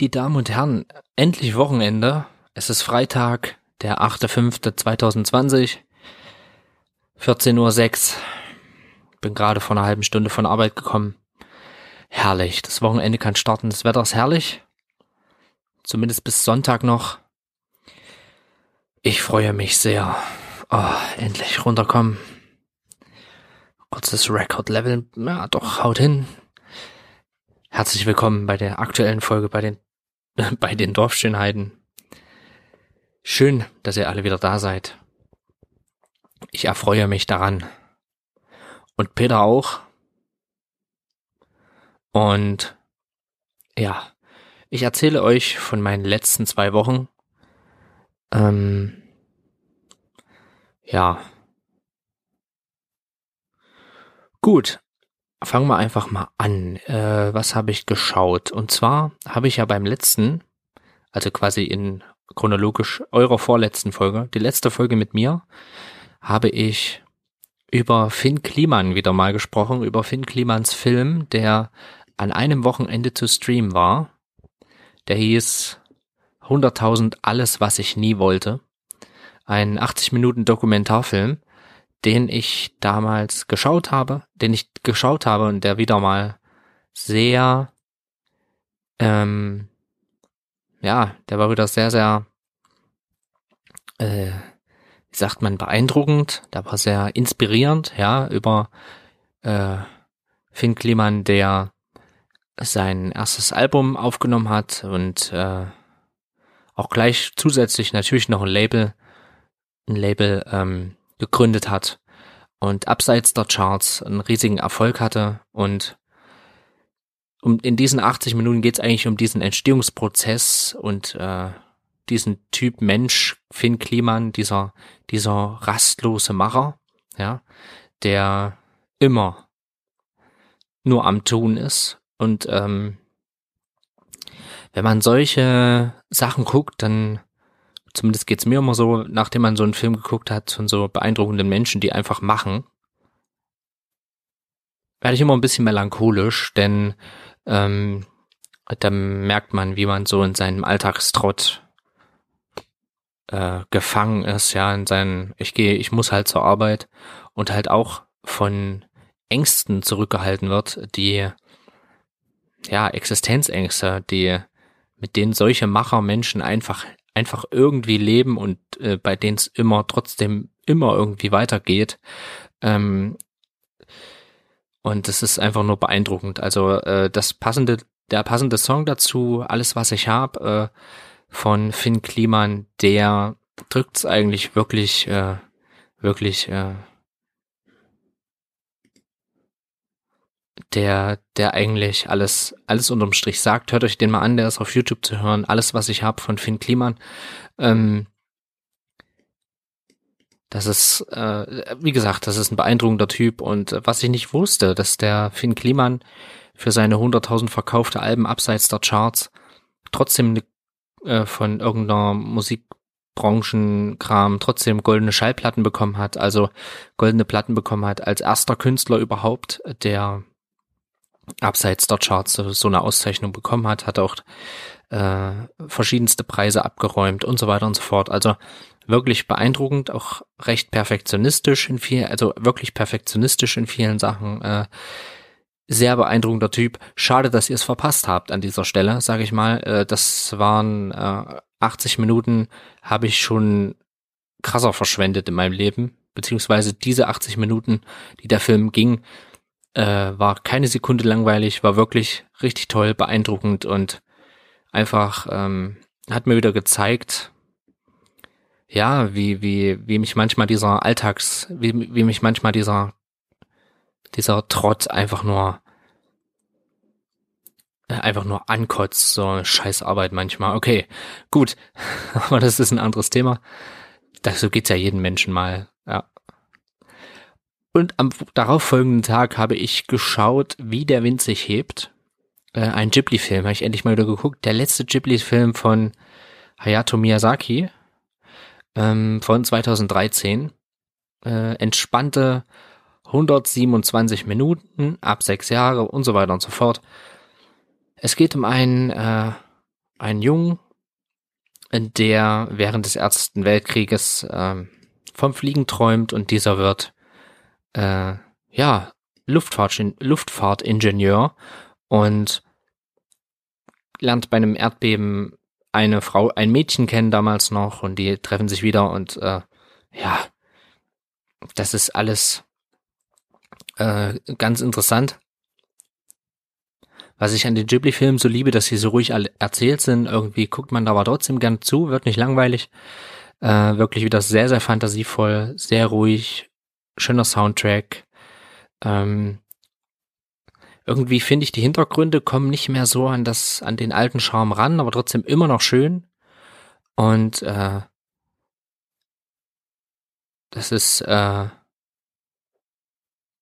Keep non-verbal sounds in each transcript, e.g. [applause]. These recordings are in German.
Die Damen und Herren. Endlich Wochenende. Es ist Freitag, der 8.5.2020. 14.06 Uhr. Bin gerade vor einer halben Stunde von Arbeit gekommen. Herrlich. Das Wochenende kann starten. Das Wetter ist herrlich. Zumindest bis Sonntag noch. Ich freue mich sehr. Oh, endlich runterkommen. Kurzes Record-Level. Ja, doch, haut hin. Herzlich willkommen bei der aktuellen Folge bei den, [laughs] bei den Dorfschönheiten. Schön, dass ihr alle wieder da seid. Ich erfreue mich daran. Und Peter auch. Und ja, ich erzähle euch von meinen letzten zwei Wochen. Ähm, ja. Gut, fangen wir einfach mal an. Äh, was habe ich geschaut? Und zwar habe ich ja beim letzten, also quasi in chronologisch eurer vorletzten Folge, die letzte Folge mit mir, habe ich über Finn Kliman wieder mal gesprochen, über Finn Klimans Film, der an einem Wochenende zu streamen war. Der hieß 100.000 Alles, was ich nie wollte. Ein 80 Minuten Dokumentarfilm den ich damals geschaut habe, den ich geschaut habe und der wieder mal sehr, ähm, ja, der war wieder sehr, sehr, äh, wie sagt man, beeindruckend, der war sehr inspirierend, ja, über äh, Finn Kliman, der sein erstes Album aufgenommen hat und äh, auch gleich zusätzlich natürlich noch ein Label, ein Label ähm, gegründet hat und abseits der Charts einen riesigen Erfolg hatte und um, in diesen 80 Minuten geht es eigentlich um diesen Entstehungsprozess und äh, diesen Typ Mensch, Finn Kliman, dieser, dieser rastlose Macher, ja, der immer nur am Tun ist. Und ähm, wenn man solche Sachen guckt, dann zumindest geht's mir immer so, nachdem man so einen Film geguckt hat von so beeindruckenden Menschen, die einfach machen, werde ich immer ein bisschen melancholisch, denn ähm, da merkt man, wie man so in seinem Alltagstrott äh, gefangen ist, ja, in seinen, ich gehe, ich muss halt zur Arbeit und halt auch von Ängsten zurückgehalten wird, die ja, Existenzängste, die mit denen solche Machermenschen einfach einfach irgendwie leben und äh, bei denen es immer trotzdem immer irgendwie weitergeht. Ähm, und das ist einfach nur beeindruckend. Also äh, das passende, der passende Song dazu, alles was ich habe, äh, von Finn Kliman, der drückt's eigentlich wirklich, äh, wirklich äh, der, der eigentlich alles, alles unterm Strich sagt. Hört euch den mal an, der ist auf YouTube zu hören. Alles, was ich habe von Finn Kliman. Ähm, das ist, äh, wie gesagt, das ist ein beeindruckender Typ und äh, was ich nicht wusste, dass der Finn Kliman für seine 100.000 verkaufte Alben abseits der Charts trotzdem äh, von irgendeiner Musikbranchenkram trotzdem goldene Schallplatten bekommen hat, also goldene Platten bekommen hat, als erster Künstler überhaupt, der abseits der Charts so eine Auszeichnung bekommen hat, hat auch äh, verschiedenste Preise abgeräumt und so weiter und so fort. Also wirklich beeindruckend, auch recht perfektionistisch in vielen, also wirklich perfektionistisch in vielen Sachen. Äh, sehr beeindruckender Typ. Schade, dass ihr es verpasst habt an dieser Stelle, sage ich mal. Äh, das waren äh, 80 Minuten, habe ich schon krasser verschwendet in meinem Leben, beziehungsweise diese 80 Minuten, die der Film ging, äh, war keine Sekunde langweilig, war wirklich richtig toll, beeindruckend und einfach ähm, hat mir wieder gezeigt, ja, wie, wie, wie mich manchmal dieser Alltags, wie, wie mich manchmal dieser, dieser Trott einfach nur, äh, einfach nur ankotzt, so Scheißarbeit manchmal. Okay, gut, [laughs] aber das ist ein anderes Thema. Das, so geht's ja jedem Menschen mal. Und am darauffolgenden Tag habe ich geschaut, wie der Wind sich hebt. Äh, ein Ghibli-Film, habe ich endlich mal wieder geguckt. Der letzte Ghibli-Film von Hayato Miyazaki ähm, von 2013. Äh, entspannte 127 Minuten ab sechs Jahre und so weiter und so fort. Es geht um einen äh, einen Jungen, der während des Ersten Weltkrieges äh, vom Fliegen träumt und dieser wird äh, ja Luftfahrt, Luftfahrtingenieur und lernt bei einem Erdbeben eine Frau, ein Mädchen kennen damals noch und die treffen sich wieder und äh, ja, das ist alles äh, ganz interessant. Was ich an den Ghibli-Filmen so liebe, dass sie so ruhig erzählt sind. Irgendwie guckt man da aber trotzdem gern zu, wird nicht langweilig. Äh, wirklich wieder sehr, sehr fantasievoll, sehr ruhig, schöner Soundtrack. Ähm, irgendwie finde ich, die Hintergründe kommen nicht mehr so an das, an den alten Charme ran, aber trotzdem immer noch schön. Und äh, das ist, äh,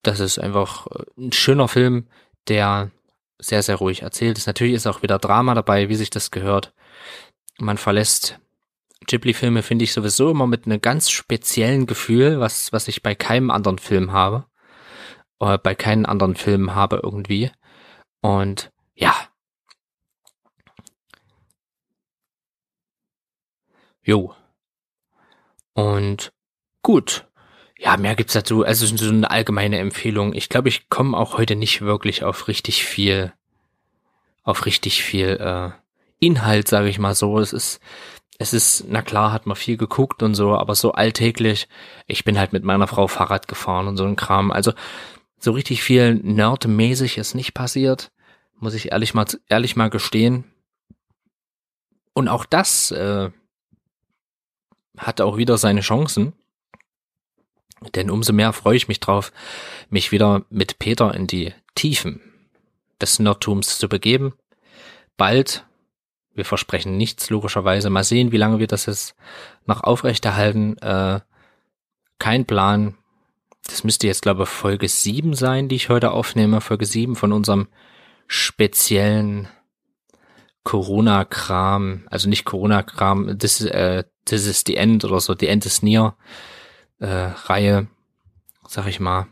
das ist einfach ein schöner Film, der sehr, sehr ruhig erzählt ist. Natürlich ist auch wieder Drama dabei, wie sich das gehört. Man verlässt Ghibli-Filme, finde ich sowieso immer mit einem ganz speziellen Gefühl, was, was ich bei keinem anderen Film habe. Oder bei keinen anderen Filmen habe irgendwie. Und ja. Jo. Und gut. Ja, mehr gibt's dazu. Also so eine allgemeine Empfehlung. Ich glaube, ich komme auch heute nicht wirklich auf richtig viel, auf richtig viel äh, Inhalt, sage ich mal so. Es ist, es ist, na klar, hat man viel geguckt und so, aber so alltäglich. Ich bin halt mit meiner Frau Fahrrad gefahren und so ein Kram. Also so richtig viel Nerdmäßig ist nicht passiert, muss ich ehrlich mal ehrlich mal gestehen. Und auch das äh, hat auch wieder seine Chancen. Denn umso mehr freue ich mich drauf, mich wieder mit Peter in die Tiefen des Nerdtums zu begeben. Bald, wir versprechen nichts logischerweise, mal sehen, wie lange wir das jetzt noch aufrechterhalten. Äh, kein Plan. Das müsste jetzt, glaube ich, Folge 7 sein, die ich heute aufnehme. Folge 7 von unserem speziellen Corona-Kram, also nicht Corona-Kram, das, äh, das ist die End oder so, die End is near äh, Reihe, sag ich mal.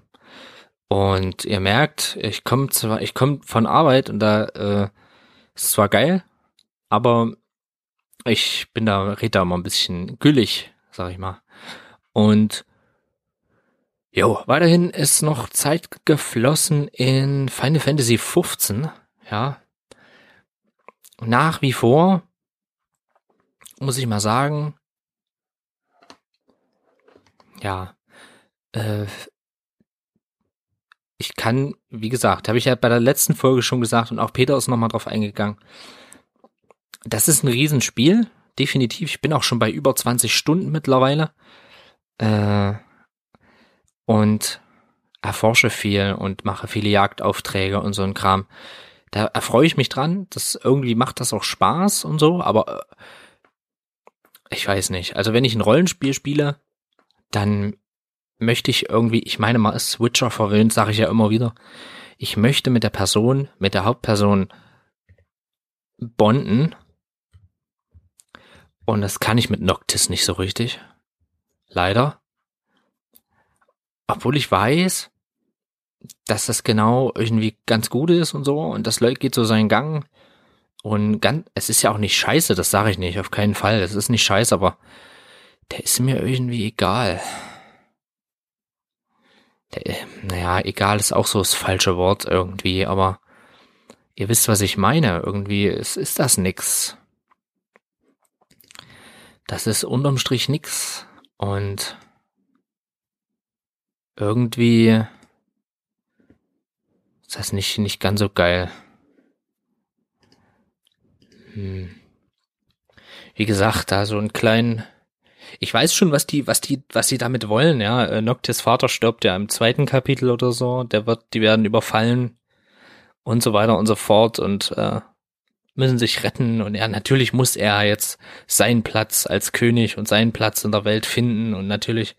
Und ihr merkt, ich komme zwar, ich komme von Arbeit und da äh, ist zwar geil, aber ich bin da, red da immer ein bisschen güllig, sag ich mal. Und jo, weiterhin ist noch Zeit geflossen in Final Fantasy 15, ja. Nach wie vor muss ich mal sagen, ja, äh, ich kann, wie gesagt, habe ich ja bei der letzten Folge schon gesagt und auch Peter ist nochmal drauf eingegangen. Das ist ein Riesenspiel, definitiv. Ich bin auch schon bei über 20 Stunden mittlerweile. Äh, und erforsche viel und mache viele Jagdaufträge und so ein Kram. Da erfreue ich mich dran. Das irgendwie macht das auch Spaß und so, aber äh, ich weiß nicht. Also wenn ich ein Rollenspiel spiele, dann möchte ich irgendwie, ich meine mal, Switcher verwöhnt, sage ich ja immer wieder. Ich möchte mit der Person, mit der Hauptperson bonden. Und das kann ich mit Noctis nicht so richtig. Leider. Obwohl ich weiß, dass das genau irgendwie ganz gut ist und so. Und das geht so seinen Gang. Und ganz, es ist ja auch nicht scheiße, das sage ich nicht, auf keinen Fall. Es ist nicht scheiße, aber der ist mir irgendwie egal. Der, naja, egal ist auch so das falsche Wort irgendwie, aber ihr wisst, was ich meine. Irgendwie ist, ist das nix. Das ist unterm Strich nix. Und irgendwie ist das nicht, nicht ganz so geil. Hm. Wie gesagt, da so einen kleinen ich weiß schon, was die, was die, was sie damit wollen, ja. Äh, Noctis Vater stirbt ja im zweiten Kapitel oder so, der wird, die werden überfallen und so weiter und so fort und äh, müssen sich retten und er natürlich muss er jetzt seinen Platz als König und seinen Platz in der Welt finden und natürlich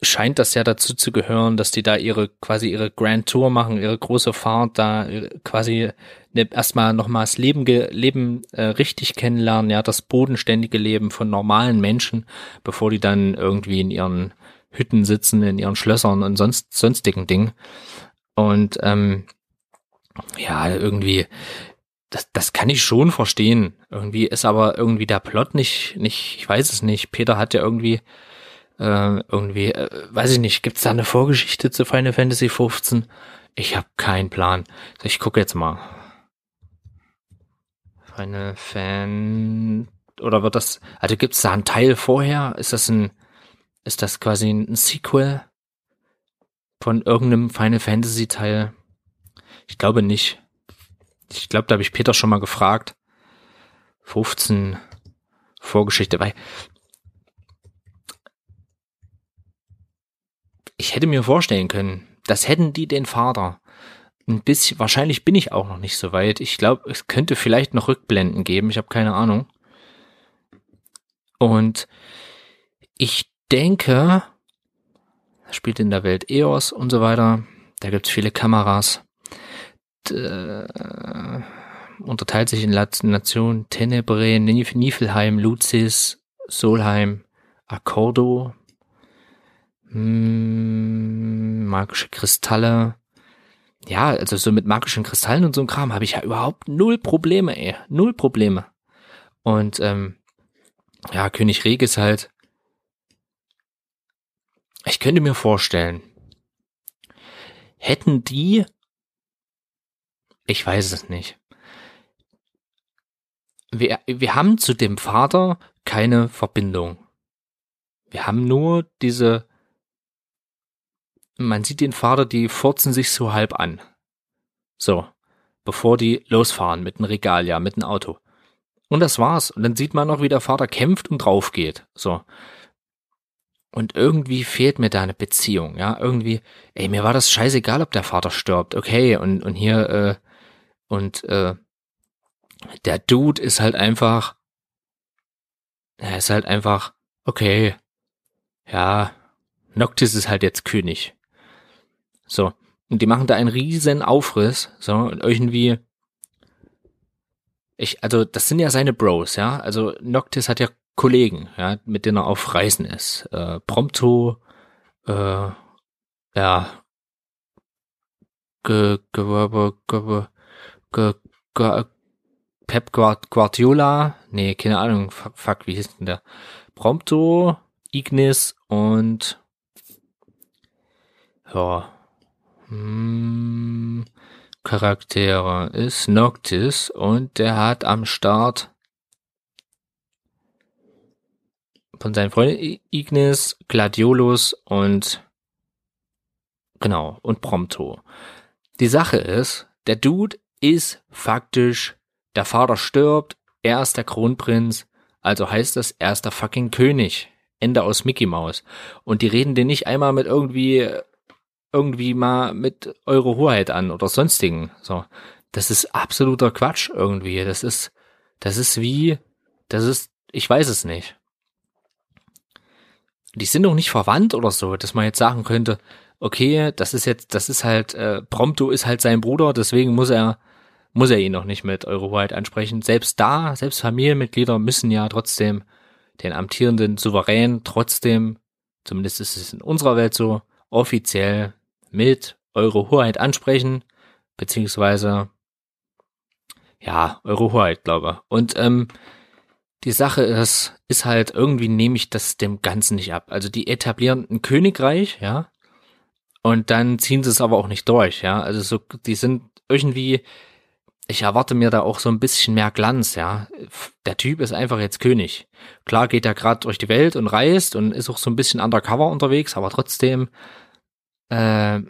scheint das ja dazu zu gehören, dass die da ihre quasi ihre Grand Tour machen, ihre große Fahrt da quasi ne, erstmal nochmals Leben Leben äh, richtig kennenlernen, ja, das bodenständige Leben von normalen Menschen, bevor die dann irgendwie in ihren Hütten sitzen, in ihren Schlössern und sonst sonstigen Dingen. Und ähm, ja, irgendwie das, das kann ich schon verstehen. Irgendwie ist aber irgendwie der Plot nicht, nicht, ich weiß es nicht. Peter hat ja irgendwie, äh, irgendwie, äh, weiß ich nicht, gibt's da eine Vorgeschichte zu Final Fantasy 15? Ich habe keinen Plan. Ich gucke jetzt mal. Final Fan oder wird das, also gibt's da einen Teil vorher? Ist das ein, ist das quasi ein Sequel von irgendeinem Final Fantasy Teil? Ich glaube nicht. Ich glaube, da habe ich Peter schon mal gefragt. 15 Vorgeschichte, weil ich hätte mir vorstellen können, das hätten die den Vater ein bisschen, wahrscheinlich bin ich auch noch nicht so weit. Ich glaube, es könnte vielleicht noch Rückblenden geben, ich habe keine Ahnung. Und ich denke, spielt in der Welt EOS und so weiter. Da gibt's viele Kameras äh, unterteilt sich in Nationen Tenebre, Niflheim, Luzis, Solheim, Accordo, hm, magische Kristalle. Ja, also so mit magischen Kristallen und so einem Kram habe ich ja überhaupt null Probleme, ey. Null Probleme. Und ähm, ja, König Regis halt. Ich könnte mir vorstellen, hätten die ich weiß es nicht. Wir, wir haben zu dem Vater keine Verbindung. Wir haben nur diese, man sieht den Vater, die furzen sich so halb an. So, bevor die losfahren mit einem Regal, ja, mit einem Auto. Und das war's. Und dann sieht man noch, wie der Vater kämpft und drauf geht. So. Und irgendwie fehlt mir da eine Beziehung, ja. Irgendwie, ey, mir war das scheißegal, ob der Vater stirbt. Okay, und, und hier, äh, und äh, der Dude ist halt einfach, er ist halt einfach, okay, ja, Noctis ist halt jetzt König. So, und die machen da einen riesen Aufriss, so, und irgendwie, ich, also das sind ja seine Bros, ja, also Noctis hat ja Kollegen, ja, mit denen er auf Reisen ist. Äh, Prompto, äh, ja, ge, ge, ge, ge, Pep Guardiola, nee, keine Ahnung, fuck, wie hieß denn der? Prompto, Ignis und ja, hm, Charaktere ist Noctis und der hat am Start von seinen Freunden Ignis, Gladiolus und genau, und Prompto. Die Sache ist, der Dude ist faktisch, der Vater stirbt, er ist der Kronprinz, also heißt das, er ist der fucking König. Ende aus Mickey Mouse. Und die reden den nicht einmal mit irgendwie, irgendwie mal mit Eure Hoheit an oder sonstigen. So. Das ist absoluter Quatsch irgendwie. Das ist, das ist wie, das ist, ich weiß es nicht. Die sind doch nicht verwandt oder so, dass man jetzt sagen könnte, okay, das ist jetzt, das ist halt, äh, Prompto ist halt sein Bruder, deswegen muss er, muss er ihn noch nicht mit Eurohoheit ansprechen. Selbst da, selbst Familienmitglieder müssen ja trotzdem den amtierenden Souverän trotzdem, zumindest ist es in unserer Welt so, offiziell mit Eurohoheit ansprechen, beziehungsweise ja, Eurohoheit, glaube. Und ähm, die Sache ist, ist halt, irgendwie nehme ich das dem Ganzen nicht ab. Also die etablieren ein Königreich, ja, und dann ziehen sie es aber auch nicht durch, ja. Also so, die sind irgendwie, ich erwarte mir da auch so ein bisschen mehr Glanz, ja. Der Typ ist einfach jetzt König. Klar geht er gerade durch die Welt und reist und ist auch so ein bisschen undercover unterwegs, aber trotzdem, äh,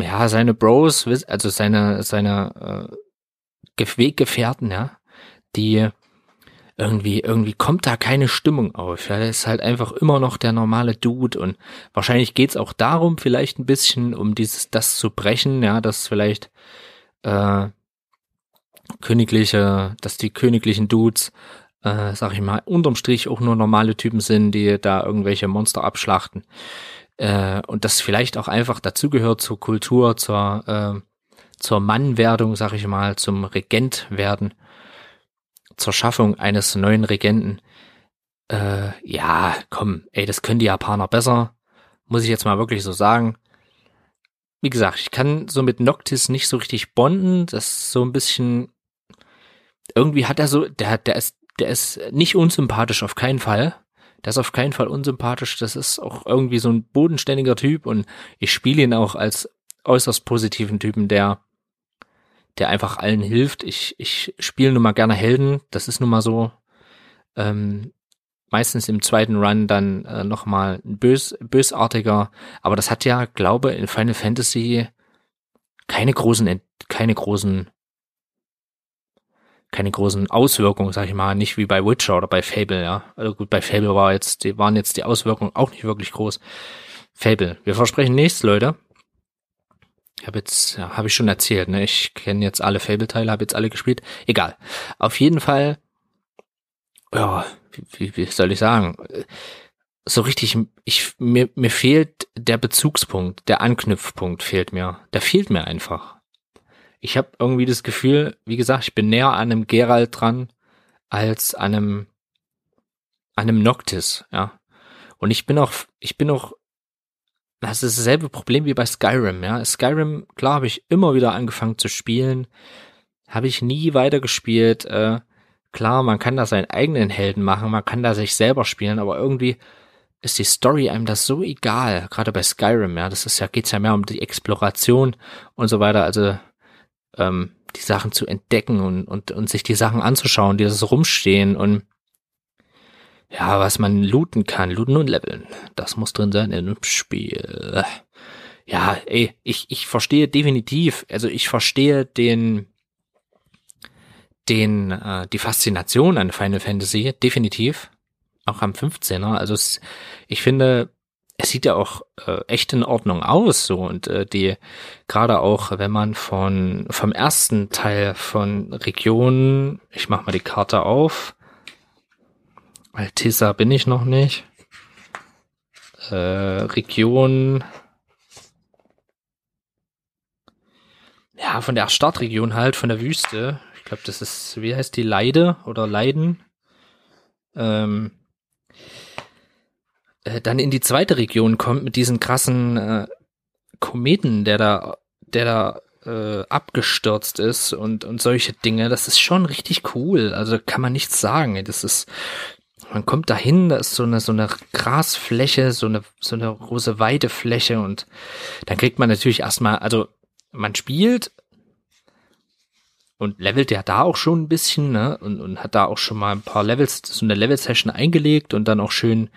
ja, seine Bros, also seine, seine äh, Weggefährten, ja, die irgendwie, irgendwie kommt da keine Stimmung auf. Ja, er ist halt einfach immer noch der normale Dude und wahrscheinlich geht's auch darum, vielleicht ein bisschen, um dieses, das zu brechen, ja, dass vielleicht äh, königliche, dass die königlichen Dudes, äh, sag ich mal, unterm Strich auch nur normale Typen sind, die da irgendwelche Monster abschlachten. Äh, und das vielleicht auch einfach dazugehört zur Kultur, zur, äh, zur Mannwerdung, sag ich mal, zum Regent werden, zur Schaffung eines neuen Regenten. Äh, ja, komm, ey, das können die Japaner besser. Muss ich jetzt mal wirklich so sagen wie gesagt, ich kann so mit Noctis nicht so richtig bonden. Das ist so ein bisschen, irgendwie hat er so, der, der ist, der ist nicht unsympathisch, auf keinen Fall. Der ist auf keinen Fall unsympathisch. Das ist auch irgendwie so ein bodenständiger Typ und ich spiele ihn auch als äußerst positiven Typen, der, der einfach allen hilft. Ich, ich spiele nun mal gerne Helden. Das ist nun mal so. Ähm, meistens im zweiten Run dann äh, nochmal ein bös, bösartiger. Aber das hat ja, glaube in Final Fantasy keine großen, keine großen keine großen Auswirkungen, sag ich mal, nicht wie bei Witcher oder bei Fable, ja. Also gut, bei Fable war jetzt, die waren jetzt die Auswirkungen auch nicht wirklich groß. Fable. Wir versprechen nichts, Leute. Ich habe jetzt, ja, habe ich schon erzählt, ne? Ich kenne jetzt alle Fable-Teile, habe jetzt alle gespielt. Egal. Auf jeden Fall, ja, wie, wie soll ich sagen? So richtig, ich, mir, mir fehlt der Bezugspunkt, der Anknüpfpunkt fehlt mir. Der fehlt mir einfach ich habe irgendwie das Gefühl, wie gesagt, ich bin näher an einem Geralt dran als an einem an einem Noctis, ja. Und ich bin auch, ich bin auch, das ist dasselbe Problem wie bei Skyrim, ja. Skyrim, klar, habe ich immer wieder angefangen zu spielen, habe ich nie weitergespielt. Äh, klar, man kann da seinen eigenen Helden machen, man kann da sich selber spielen, aber irgendwie ist die Story einem das so egal, gerade bei Skyrim, ja. Das ist ja, geht's ja mehr um die Exploration und so weiter. Also ähm, die Sachen zu entdecken und, und, und sich die Sachen anzuschauen, die das rumstehen und ja, was man looten kann, looten und leveln. Das muss drin sein in einem Spiel. Ja, ey, ich, ich verstehe definitiv, also ich verstehe den, den, äh, die Faszination an Final Fantasy, definitiv. Auch am 15er. Also es, ich finde, es sieht ja auch äh, echt in Ordnung aus so. Und äh, die gerade auch wenn man von vom ersten Teil von Regionen ich mach mal die Karte auf. Altissa bin ich noch nicht. Äh, Region. Ja von der Startregion halt von der Wüste. Ich glaube das ist wie heißt die? Leide oder Leiden? Ähm, äh, dann in die zweite Region kommt mit diesen krassen äh, Kometen, der da, der da äh, abgestürzt ist und, und solche Dinge, das ist schon richtig cool. Also kann man nichts sagen. Das ist, man kommt dahin, da ist so eine, so eine Grasfläche, so eine, so eine große Weidefläche und dann kriegt man natürlich erstmal, also man spielt und levelt ja da auch schon ein bisschen, ne, und, und hat da auch schon mal ein paar Levels, so eine Level-Session eingelegt und dann auch schön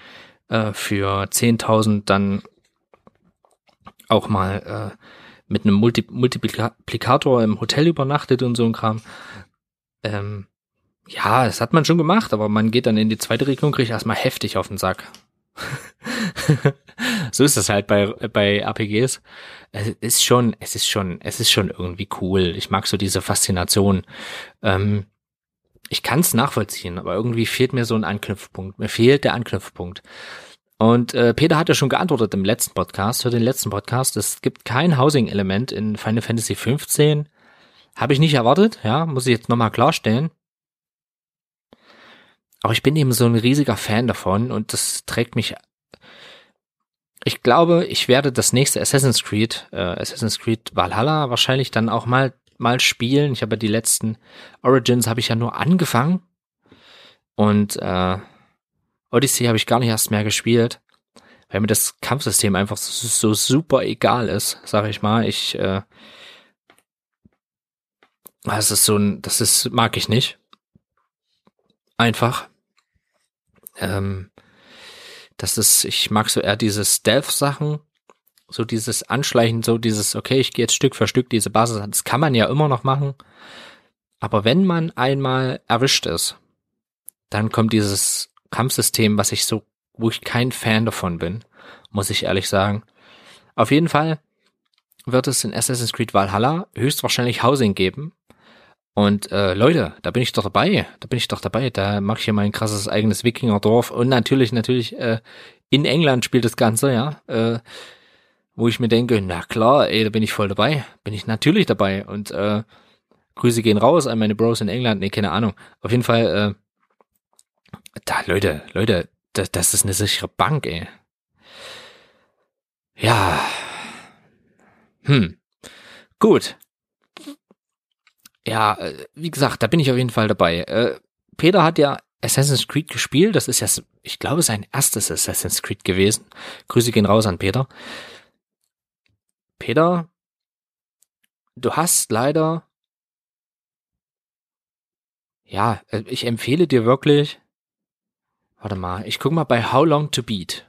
äh, für 10.000 dann auch mal äh, mit einem Multi Multiplikator im Hotel übernachtet und so ein Kram. Ähm, ja, das hat man schon gemacht, aber man geht dann in die zweite Region, kriegt erstmal heftig auf den Sack. [laughs] so ist das halt bei, bei RPGs. Es ist schon, es ist schon, es ist schon irgendwie cool. Ich mag so diese Faszination. Ähm, ich kann es nachvollziehen, aber irgendwie fehlt mir so ein Anknüpfpunkt. Mir fehlt der Anknüpfpunkt. Und äh, Peter hat ja schon geantwortet im letzten Podcast, für den letzten Podcast. Es gibt kein Housing-Element in Final Fantasy 15. Habe ich nicht erwartet, ja, muss ich jetzt nochmal klarstellen. Aber ich bin eben so ein riesiger Fan davon und das trägt mich. Ich glaube, ich werde das nächste Assassin's Creed, äh, Assassin's Creed Valhalla wahrscheinlich dann auch mal mal spielen. Ich habe ja die letzten Origins habe ich ja nur angefangen und äh, Odyssey habe ich gar nicht erst mehr gespielt, weil mir das Kampfsystem einfach so, so super egal ist, sage ich mal. Ich äh, das ist so ein, das ist mag ich nicht. Einfach. Ähm, das ist, ich mag so eher diese Stealth-Sachen so dieses Anschleichen, so dieses, okay, ich gehe jetzt Stück für Stück diese Basis an. Das kann man ja immer noch machen. Aber wenn man einmal erwischt ist, dann kommt dieses Kampfsystem, was ich so, wo ich kein Fan davon bin, muss ich ehrlich sagen. Auf jeden Fall wird es in Assassin's Creed Valhalla höchstwahrscheinlich Housing geben. Und äh, Leute, da bin ich doch dabei. Da bin ich doch dabei. Da mache ich hier mein krasses eigenes Wikingerdorf. Und natürlich, natürlich, äh, in England spielt das Ganze, ja. Äh, wo ich mir denke, na klar, ey, da bin ich voll dabei. Bin ich natürlich dabei. Und äh, Grüße gehen raus an meine Bros in England. Nee, keine Ahnung. Auf jeden Fall, äh, da, Leute, Leute, das, das ist eine sichere Bank, ey. Ja. Hm. Gut. ja, äh, wie gesagt, da bin ich auf jeden Fall dabei. Äh, Peter hat ja Assassin's Creed gespielt. Das ist ja, ich glaube, sein erstes Assassin's Creed gewesen. Grüße gehen raus an Peter. Peter, du hast leider, ja, äh, ich empfehle dir wirklich, warte mal, ich guck mal bei How Long to Beat.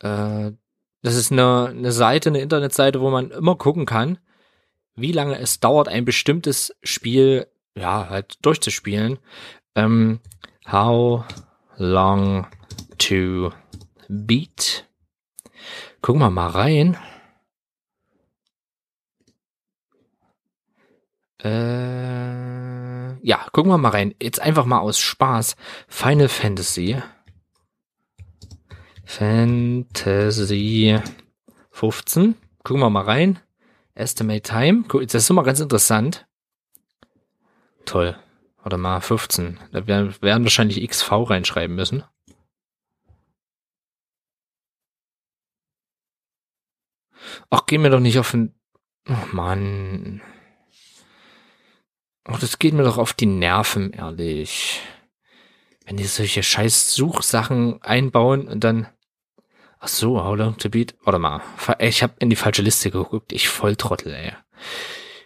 Äh, das ist eine, eine Seite, eine Internetseite, wo man immer gucken kann, wie lange es dauert, ein bestimmtes Spiel, ja, halt durchzuspielen. Ähm, how long to beat. Gucken wir mal rein. Äh, ja, gucken wir mal rein. Jetzt einfach mal aus Spaß. Final Fantasy. Fantasy 15. Gucken wir mal rein. Estimate Time. Das ist immer ganz interessant. Toll. Warte mal, 15. Da werden, werden wahrscheinlich XV reinschreiben müssen. Ach, geh mir doch nicht auf den... Oh Mann. Oh, das geht mir doch auf die Nerven, ehrlich. Wenn die solche scheiß Suchsachen einbauen und dann... Ach so, How Long to Beat? Warte mal. Ich habe in die falsche Liste geguckt. Ich Volltrottel, ey.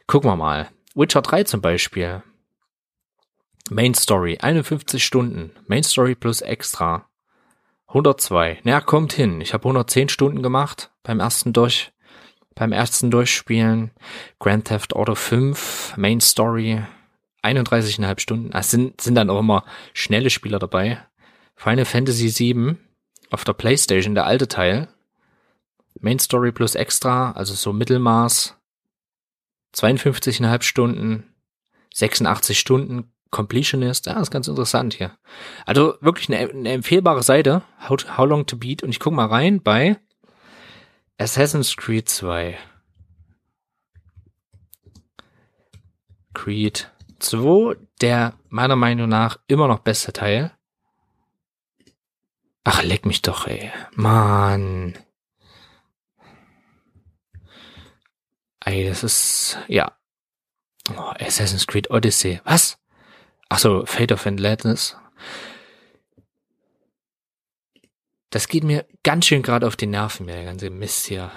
Gucken wir mal. Witcher 3 zum Beispiel. Main Story, 51 Stunden. Main Story plus extra. 102. Naja, kommt hin. Ich habe 110 Stunden gemacht beim ersten durch, beim ersten Durchspielen. Grand Theft Auto 5, Main Story, 31,5 Stunden. Es sind, sind dann auch immer schnelle Spieler dabei. Final Fantasy 7 auf der Playstation, der alte Teil. Main Story plus extra, also so Mittelmaß. 52,5 Stunden, 86 Stunden Completionist, ja, ist ganz interessant hier. Also wirklich eine, eine empfehlbare Seite, How, How Long to Beat. Und ich guck mal rein bei Assassin's Creed 2. Creed 2, der meiner Meinung nach immer noch beste Teil. Ach, leck mich doch, ey. Mann. Ey, das ist, ja. Oh, Assassin's Creed Odyssey. Was? Ach so, Fate of Atlantis. Das geht mir ganz schön gerade auf die Nerven, der ganze Mist hier.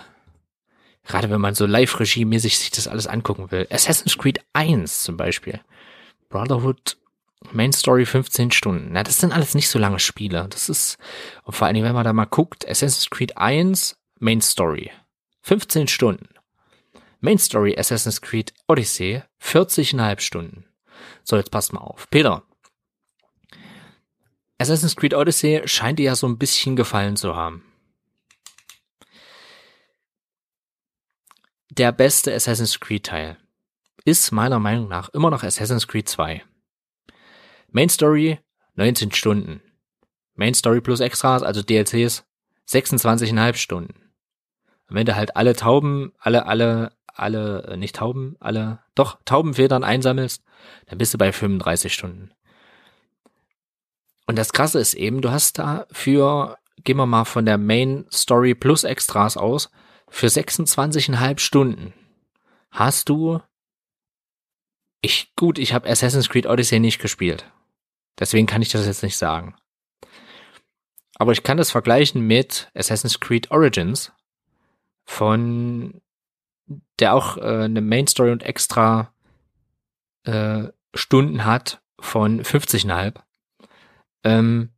Gerade wenn man so Live-Regie-mäßig sich das alles angucken will. Assassin's Creed 1 zum Beispiel. Brotherhood Main Story 15 Stunden. Na, das sind alles nicht so lange Spiele. Das ist, und vor allem, wenn man da mal guckt, Assassin's Creed 1 Main Story. 15 Stunden. Main Story Assassin's Creed Odyssey 40,5 Stunden. So, jetzt passt mal auf. Peter. Assassin's Creed Odyssey scheint dir ja so ein bisschen gefallen zu haben. Der beste Assassin's Creed Teil ist meiner Meinung nach immer noch Assassin's Creed 2. Main Story 19 Stunden. Main Story plus Extras, also DLCs, 26,5 Stunden. Und wenn du halt alle Tauben, alle, alle alle, äh, nicht Tauben, alle, doch, Taubenfedern einsammelst, dann bist du bei 35 Stunden. Und das Krasse ist eben, du hast da für, gehen wir mal von der Main Story plus Extras aus, für 26,5 Stunden hast du, ich, gut, ich habe Assassin's Creed Odyssey nicht gespielt. Deswegen kann ich das jetzt nicht sagen. Aber ich kann das vergleichen mit Assassin's Creed Origins von der auch äh, eine Main Story und extra äh, Stunden hat von 50,5. Ähm,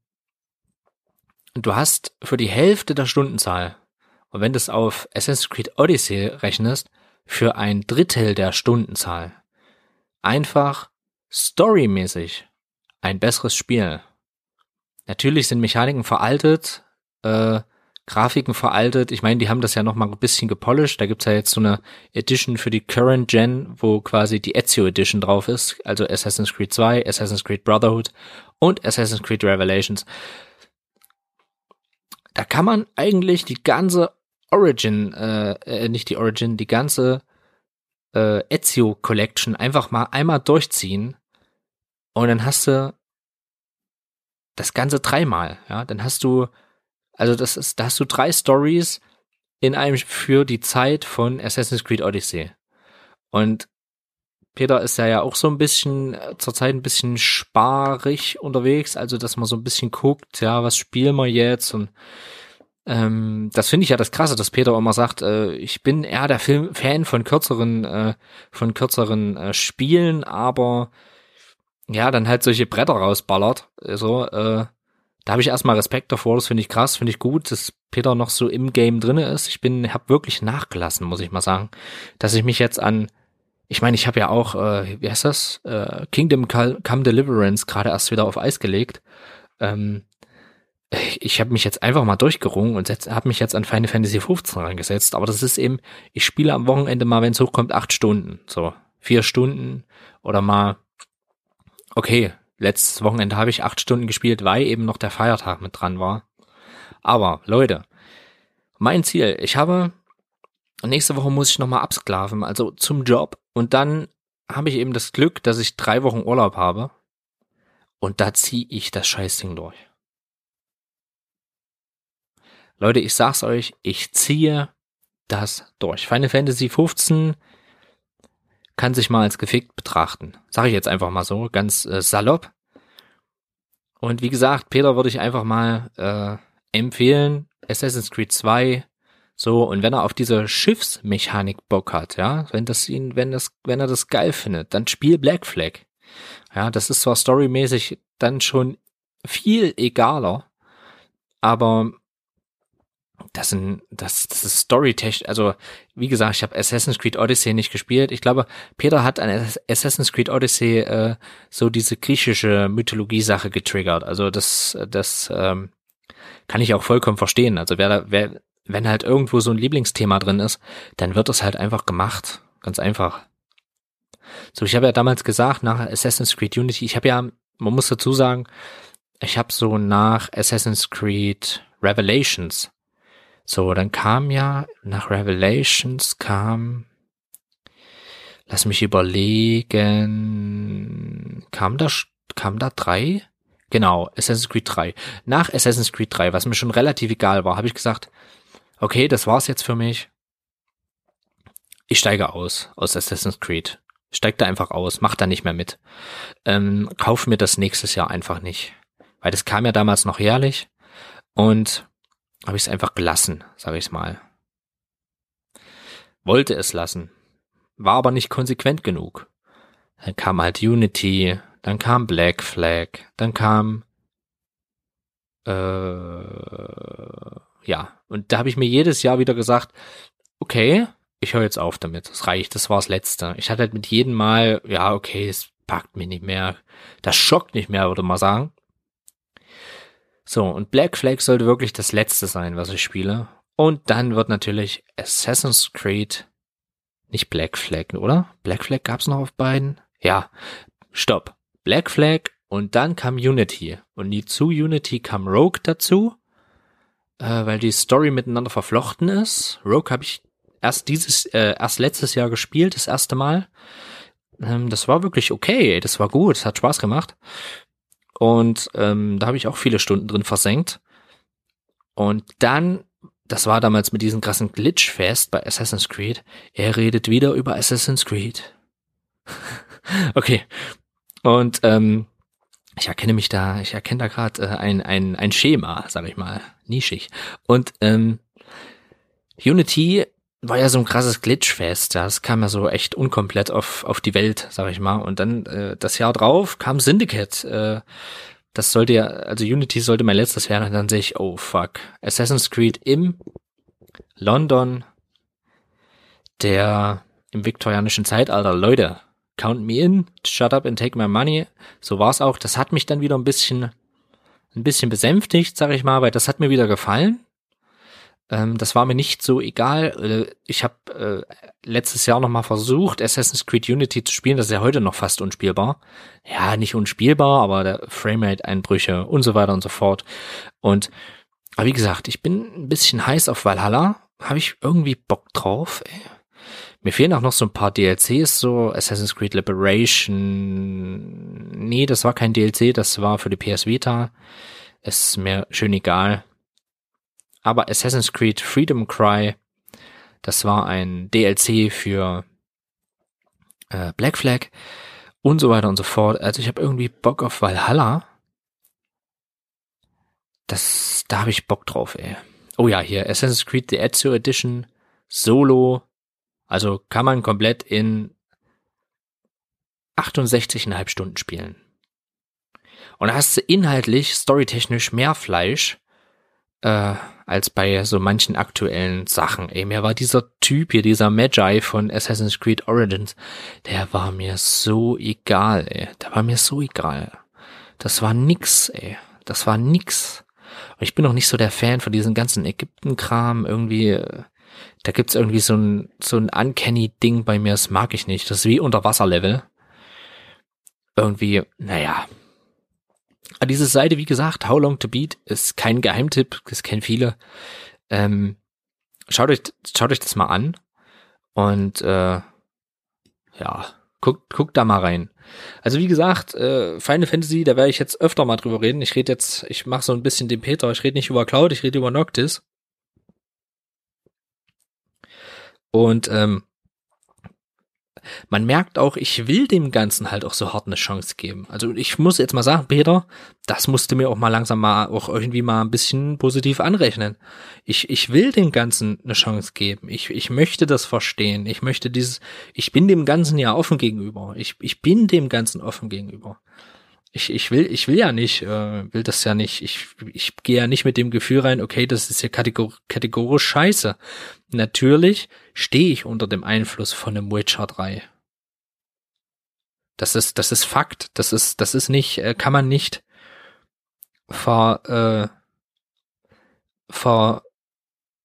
du hast für die Hälfte der Stundenzahl, und wenn du es auf Assassin's Creed Odyssey rechnest, für ein Drittel der Stundenzahl einfach storymäßig ein besseres Spiel. Natürlich sind Mechaniken veraltet, äh, Grafiken veraltet. Ich meine, die haben das ja noch mal ein bisschen gepolished. Da gibt's ja jetzt so eine Edition für die Current Gen, wo quasi die Ezio Edition drauf ist. Also Assassin's Creed 2, Assassin's Creed Brotherhood und Assassin's Creed Revelations. Da kann man eigentlich die ganze Origin, äh, äh nicht die Origin, die ganze äh, Ezio Collection einfach mal einmal durchziehen und dann hast du das Ganze dreimal, ja, dann hast du also das ist, da hast du drei Stories in einem für die Zeit von Assassin's Creed Odyssey. Und Peter ist ja ja auch so ein bisschen äh, zurzeit ein bisschen sparig unterwegs, also dass man so ein bisschen guckt, ja, was spielen wir jetzt und ähm, das finde ich ja das Krasse, dass Peter immer sagt, äh, ich bin eher der Film Fan von kürzeren, äh, von kürzeren äh, Spielen, aber ja, dann halt solche Bretter rausballert. So, äh, da habe ich erstmal Respekt davor, das finde ich krass, finde ich gut, dass Peter noch so im Game drinne ist. Ich bin, habe wirklich nachgelassen, muss ich mal sagen, dass ich mich jetzt an, ich meine, ich habe ja auch, äh, wie heißt das, äh, Kingdom Come Deliverance gerade erst wieder auf Eis gelegt. Ähm, ich habe mich jetzt einfach mal durchgerungen und habe mich jetzt an Final Fantasy 15 reingesetzt. Aber das ist eben, ich spiele am Wochenende mal, wenn es hochkommt, acht Stunden. So, vier Stunden oder mal, okay, letztes Wochenende habe ich acht Stunden gespielt, weil eben noch der Feiertag mit dran war. Aber, Leute, mein Ziel, ich habe, nächste Woche muss ich nochmal absklaven, also zum Job. Und dann habe ich eben das Glück, dass ich drei Wochen Urlaub habe. Und da ziehe ich das Scheißding durch. Leute, ich sag's euch, ich ziehe das durch. Final Fantasy 15 kann sich mal als gefickt betrachten. Sag ich jetzt einfach mal so, ganz äh, salopp. Und wie gesagt, Peter würde ich einfach mal äh, empfehlen, Assassin's Creed 2, so, und wenn er auf diese Schiffsmechanik Bock hat, ja, wenn das ihn, wenn das, wenn er das geil findet, dann spiel Black Flag. Ja, das ist zwar storymäßig dann schon viel egaler, aber das sind, das, das ist Storytech, also wie gesagt, ich habe Assassin's Creed Odyssey nicht gespielt. Ich glaube, Peter hat an Assassin's Creed Odyssey äh, so diese griechische Mythologie-Sache getriggert. Also das, das ähm, kann ich auch vollkommen verstehen. Also wer, wer, wenn halt irgendwo so ein Lieblingsthema drin ist, dann wird das halt einfach gemacht. Ganz einfach. So, ich habe ja damals gesagt, nach Assassin's Creed Unity, ich habe ja, man muss dazu sagen, ich habe so nach Assassin's Creed Revelations so, dann kam ja nach Revelations kam, lass mich überlegen, kam da, kam da drei? Genau, Assassin's Creed 3. Nach Assassin's Creed 3, was mir schon relativ egal war, habe ich gesagt, okay, das war's jetzt für mich. Ich steige aus aus Assassin's Creed. Steig da einfach aus, mach da nicht mehr mit. Ähm, kauf mir das nächstes Jahr einfach nicht. Weil das kam ja damals noch jährlich. Und habe ich es einfach gelassen, sage ich mal. Wollte es lassen, war aber nicht konsequent genug. Dann kam halt Unity, dann kam Black Flag, dann kam äh, ja, und da habe ich mir jedes Jahr wieder gesagt, okay, ich höre jetzt auf damit, das reicht, das war das Letzte. Ich hatte halt mit jedem Mal, ja, okay, es packt mich nicht mehr, das schockt nicht mehr, würde man sagen. So, und Black Flag sollte wirklich das letzte sein, was ich spiele. Und dann wird natürlich Assassin's Creed nicht Black Flag, oder? Black Flag gab's noch auf beiden? Ja, stopp. Black Flag und dann kam Unity. Und die zu Unity kam Rogue dazu, äh, weil die Story miteinander verflochten ist. Rogue habe ich erst dieses, äh, erst letztes Jahr gespielt, das erste Mal. Ähm, das war wirklich okay, das war gut, hat Spaß gemacht. Und ähm, da habe ich auch viele Stunden drin versenkt. Und dann, das war damals mit diesem krassen Glitch-Fest bei Assassin's Creed, er redet wieder über Assassin's Creed. [laughs] okay. Und ähm, ich erkenne mich da, ich erkenne da gerade äh, ein, ein, ein Schema, sag ich mal, nischig. Und ähm, Unity war ja so ein krasses Glitchfest. Das kam ja so echt unkomplett auf, auf die Welt, sag ich mal. Und dann äh, das Jahr drauf kam Syndicate. Äh, das sollte ja, also Unity sollte mein letztes werden. Und dann sehe ich, oh fuck, Assassin's Creed im London der im viktorianischen Zeitalter. Leute, count me in, shut up and take my money. So war's auch. Das hat mich dann wieder ein bisschen, ein bisschen besänftigt, sag ich mal, weil das hat mir wieder gefallen. Ähm, das war mir nicht so egal. Äh, ich habe äh, letztes Jahr noch mal versucht, Assassin's Creed Unity zu spielen. Das ist ja heute noch fast unspielbar. Ja, nicht unspielbar, aber der Framerate-Einbrüche und so weiter und so fort. Und aber wie gesagt, ich bin ein bisschen heiß auf Valhalla. Habe ich irgendwie Bock drauf. Ey. Mir fehlen auch noch so ein paar DLCs, so Assassin's Creed Liberation. Nee, das war kein DLC, das war für die PS Vita. Ist mir schön egal. Aber Assassin's Creed Freedom Cry, das war ein DLC für äh, Black Flag und so weiter und so fort. Also ich habe irgendwie Bock auf Valhalla. Das, da habe ich Bock drauf, ey. Oh ja, hier Assassin's Creed The Ezio Edition Solo. Also kann man komplett in 68,5 Stunden spielen. Und da hast du inhaltlich, storytechnisch mehr Fleisch äh, als bei so manchen aktuellen Sachen. Ey, mir war dieser Typ hier, dieser Magi von Assassin's Creed Origins, der war mir so egal, ey. Der war mir so egal. Das war nix, ey. Das war nix. Und ich bin auch nicht so der Fan von diesem ganzen Ägypten-Kram. Irgendwie, äh, da gibt's irgendwie so ein, so ein Uncanny-Ding bei mir, das mag ich nicht. Das ist wie Unterwasserlevel. Irgendwie, naja, diese Seite, wie gesagt, How Long to Beat, ist kein Geheimtipp, das kennen viele. Ähm, schaut euch, schaut euch das mal an und äh, ja, guckt, guckt da mal rein. Also wie gesagt, äh, Final Fantasy, da werde ich jetzt öfter mal drüber reden. Ich rede jetzt, ich mache so ein bisschen den Peter, ich rede nicht über Cloud, ich rede über Noctis. Und ähm, man merkt auch, ich will dem Ganzen halt auch so hart eine Chance geben. Also ich muss jetzt mal sagen, Peter, das musste mir auch mal langsam mal auch irgendwie mal ein bisschen positiv anrechnen. Ich, ich will dem Ganzen eine Chance geben. Ich, ich möchte das verstehen. Ich möchte dieses, ich bin dem Ganzen ja offen gegenüber. Ich, ich bin dem Ganzen offen gegenüber. Ich, ich will, ich will ja nicht, äh, will das ja nicht, ich, ich gehe ja nicht mit dem Gefühl rein, okay, das ist ja kategor kategorisch scheiße. Natürlich stehe ich unter dem Einfluss von einem Witcher 3. Das ist, das ist Fakt. Das ist, das ist nicht, äh, kann man nicht ver, äh, ver,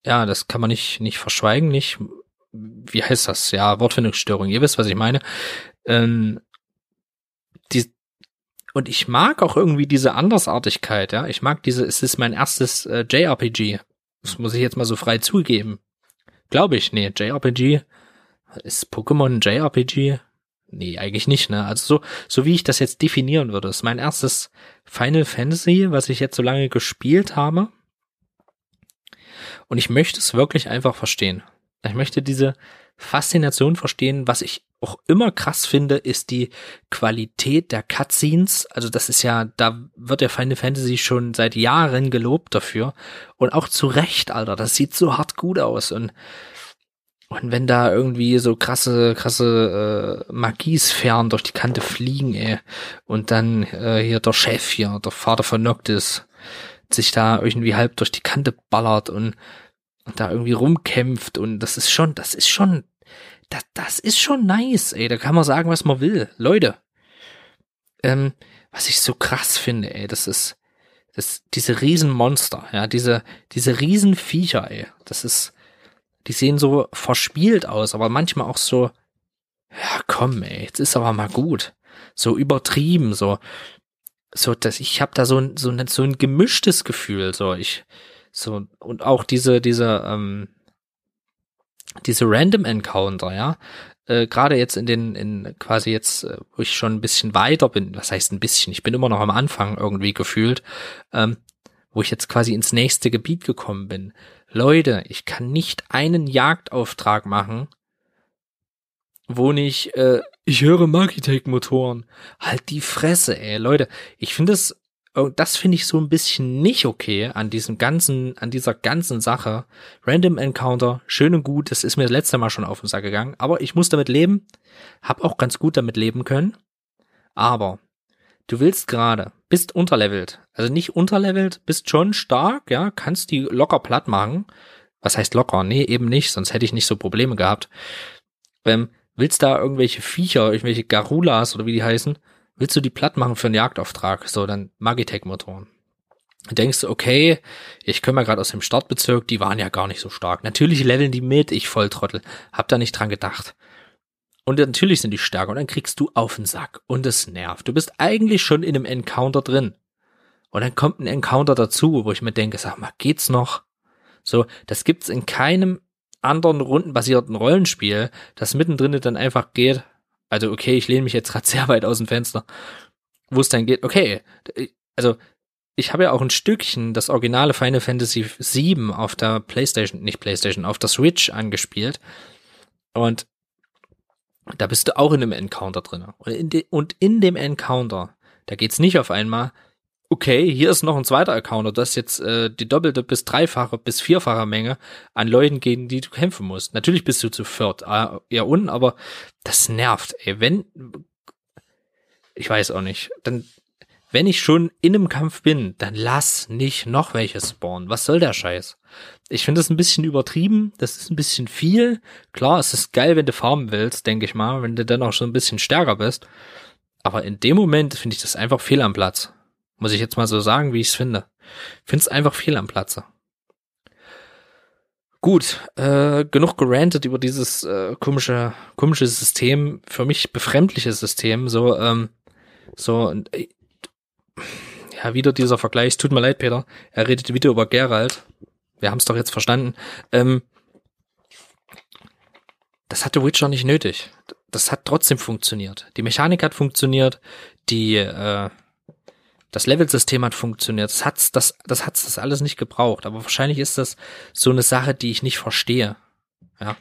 ja, das kann man nicht, nicht verschweigen, nicht, wie heißt das? Ja, Wortfindungsstörung. Ihr wisst, was ich meine. Ähm, die, und ich mag auch irgendwie diese Andersartigkeit, ja. Ich mag diese, es ist mein erstes äh, JRPG. Das muss ich jetzt mal so frei zugeben. Glaube ich, nee, JRPG. Ist Pokémon JRPG? Nee, eigentlich nicht, ne? Also so, so wie ich das jetzt definieren würde. Ist mein erstes Final Fantasy, was ich jetzt so lange gespielt habe. Und ich möchte es wirklich einfach verstehen. Ich möchte diese Faszination verstehen. Was ich auch immer krass finde, ist die Qualität der Cutscenes. Also das ist ja, da wird der Final Fantasy schon seit Jahren gelobt dafür. Und auch zu Recht, Alter. Das sieht so hart gut aus. Und, und wenn da irgendwie so krasse, krasse äh, Magiesphären durch die Kante fliegen, ey. Und dann äh, hier der Chef hier, der Vater von Noctis, sich da irgendwie halb durch die Kante ballert und, und da irgendwie rumkämpft. Und das ist schon, das ist schon das, das ist schon nice, ey. Da kann man sagen, was man will. Leute. Ähm, was ich so krass finde, ey, das ist, das, diese Riesenmonster, ja, diese, diese Riesenviecher, ey. Das ist, die sehen so verspielt aus, aber manchmal auch so, ja, komm, ey, jetzt ist aber mal gut. So übertrieben, so, so, dass ich habe da so ein, so ein, so ein gemischtes Gefühl, so, ich, so, und auch diese, diese, ähm, diese Random Encounter, ja, äh, gerade jetzt in den, in quasi jetzt, äh, wo ich schon ein bisschen weiter bin, was heißt ein bisschen, ich bin immer noch am Anfang irgendwie gefühlt, ähm, wo ich jetzt quasi ins nächste Gebiet gekommen bin. Leute, ich kann nicht einen Jagdauftrag machen, wo nicht, äh, ich höre Magitech-Motoren. Halt die Fresse, ey, Leute. Ich finde es Oh, das finde ich so ein bisschen nicht okay an diesem ganzen, an dieser ganzen Sache. Random Encounter, schön und gut, das ist mir das letzte Mal schon auf den Sack gegangen, aber ich muss damit leben, hab auch ganz gut damit leben können. Aber du willst gerade, bist unterlevelt, also nicht unterlevelt, bist schon stark, ja, kannst die locker platt machen. Was heißt locker? Nee, eben nicht, sonst hätte ich nicht so Probleme gehabt. Ähm, willst da irgendwelche Viecher, irgendwelche Garulas oder wie die heißen, willst du die platt machen für einen Jagdauftrag? So, dann Magitech-Motoren. Denkst du, okay, ich komme ja gerade aus dem Startbezirk, die waren ja gar nicht so stark. Natürlich leveln die mit, ich Volltrottel. Hab da nicht dran gedacht. Und natürlich sind die stärker und dann kriegst du auf den Sack und es nervt. Du bist eigentlich schon in einem Encounter drin. Und dann kommt ein Encounter dazu, wo ich mir denke, sag mal, geht's noch? So, das gibt's in keinem anderen rundenbasierten Rollenspiel, das mittendrin dann einfach geht, also okay, ich lehne mich jetzt gerade [laughs] sehr weit aus dem Fenster, wo es dann geht, okay, also ich habe ja auch ein Stückchen das originale Final Fantasy VII auf der PlayStation, nicht PlayStation, auf der Switch angespielt und da bist du auch in einem Encounter drin. Und in, de, und in dem Encounter, da geht's nicht auf einmal, okay, hier ist noch ein zweiter Encounter, das ist jetzt äh, die doppelte bis dreifache bis vierfache Menge an Leuten, gegen die du kämpfen musst. Natürlich bist du zu viert, äh, eher unten, aber das nervt. Ey, wenn, ich weiß auch nicht, dann wenn ich schon in einem Kampf bin, dann lass nicht noch welche spawnen. Was soll der Scheiß? Ich finde das ein bisschen übertrieben, das ist ein bisschen viel. Klar, es ist geil, wenn du farmen willst, denke ich mal, wenn du dann auch schon ein bisschen stärker bist. Aber in dem Moment finde ich das einfach fehl am Platz. Muss ich jetzt mal so sagen, wie ich es finde. Es einfach fehl am Platze. Gut, äh, genug gerantet über dieses äh, komische, komische System, für mich befremdliche System. So, ähm, so, äh, ja, wieder dieser Vergleich. Tut mir leid, Peter. Er redet wieder über Gerald. Wir haben es doch jetzt verstanden. Ähm, das hatte Witcher nicht nötig. Das hat trotzdem funktioniert. Die Mechanik hat funktioniert. Die, äh, das Level-System hat funktioniert. Das hat's, das, das hat's das alles nicht gebraucht. Aber wahrscheinlich ist das so eine Sache, die ich nicht verstehe. Ja.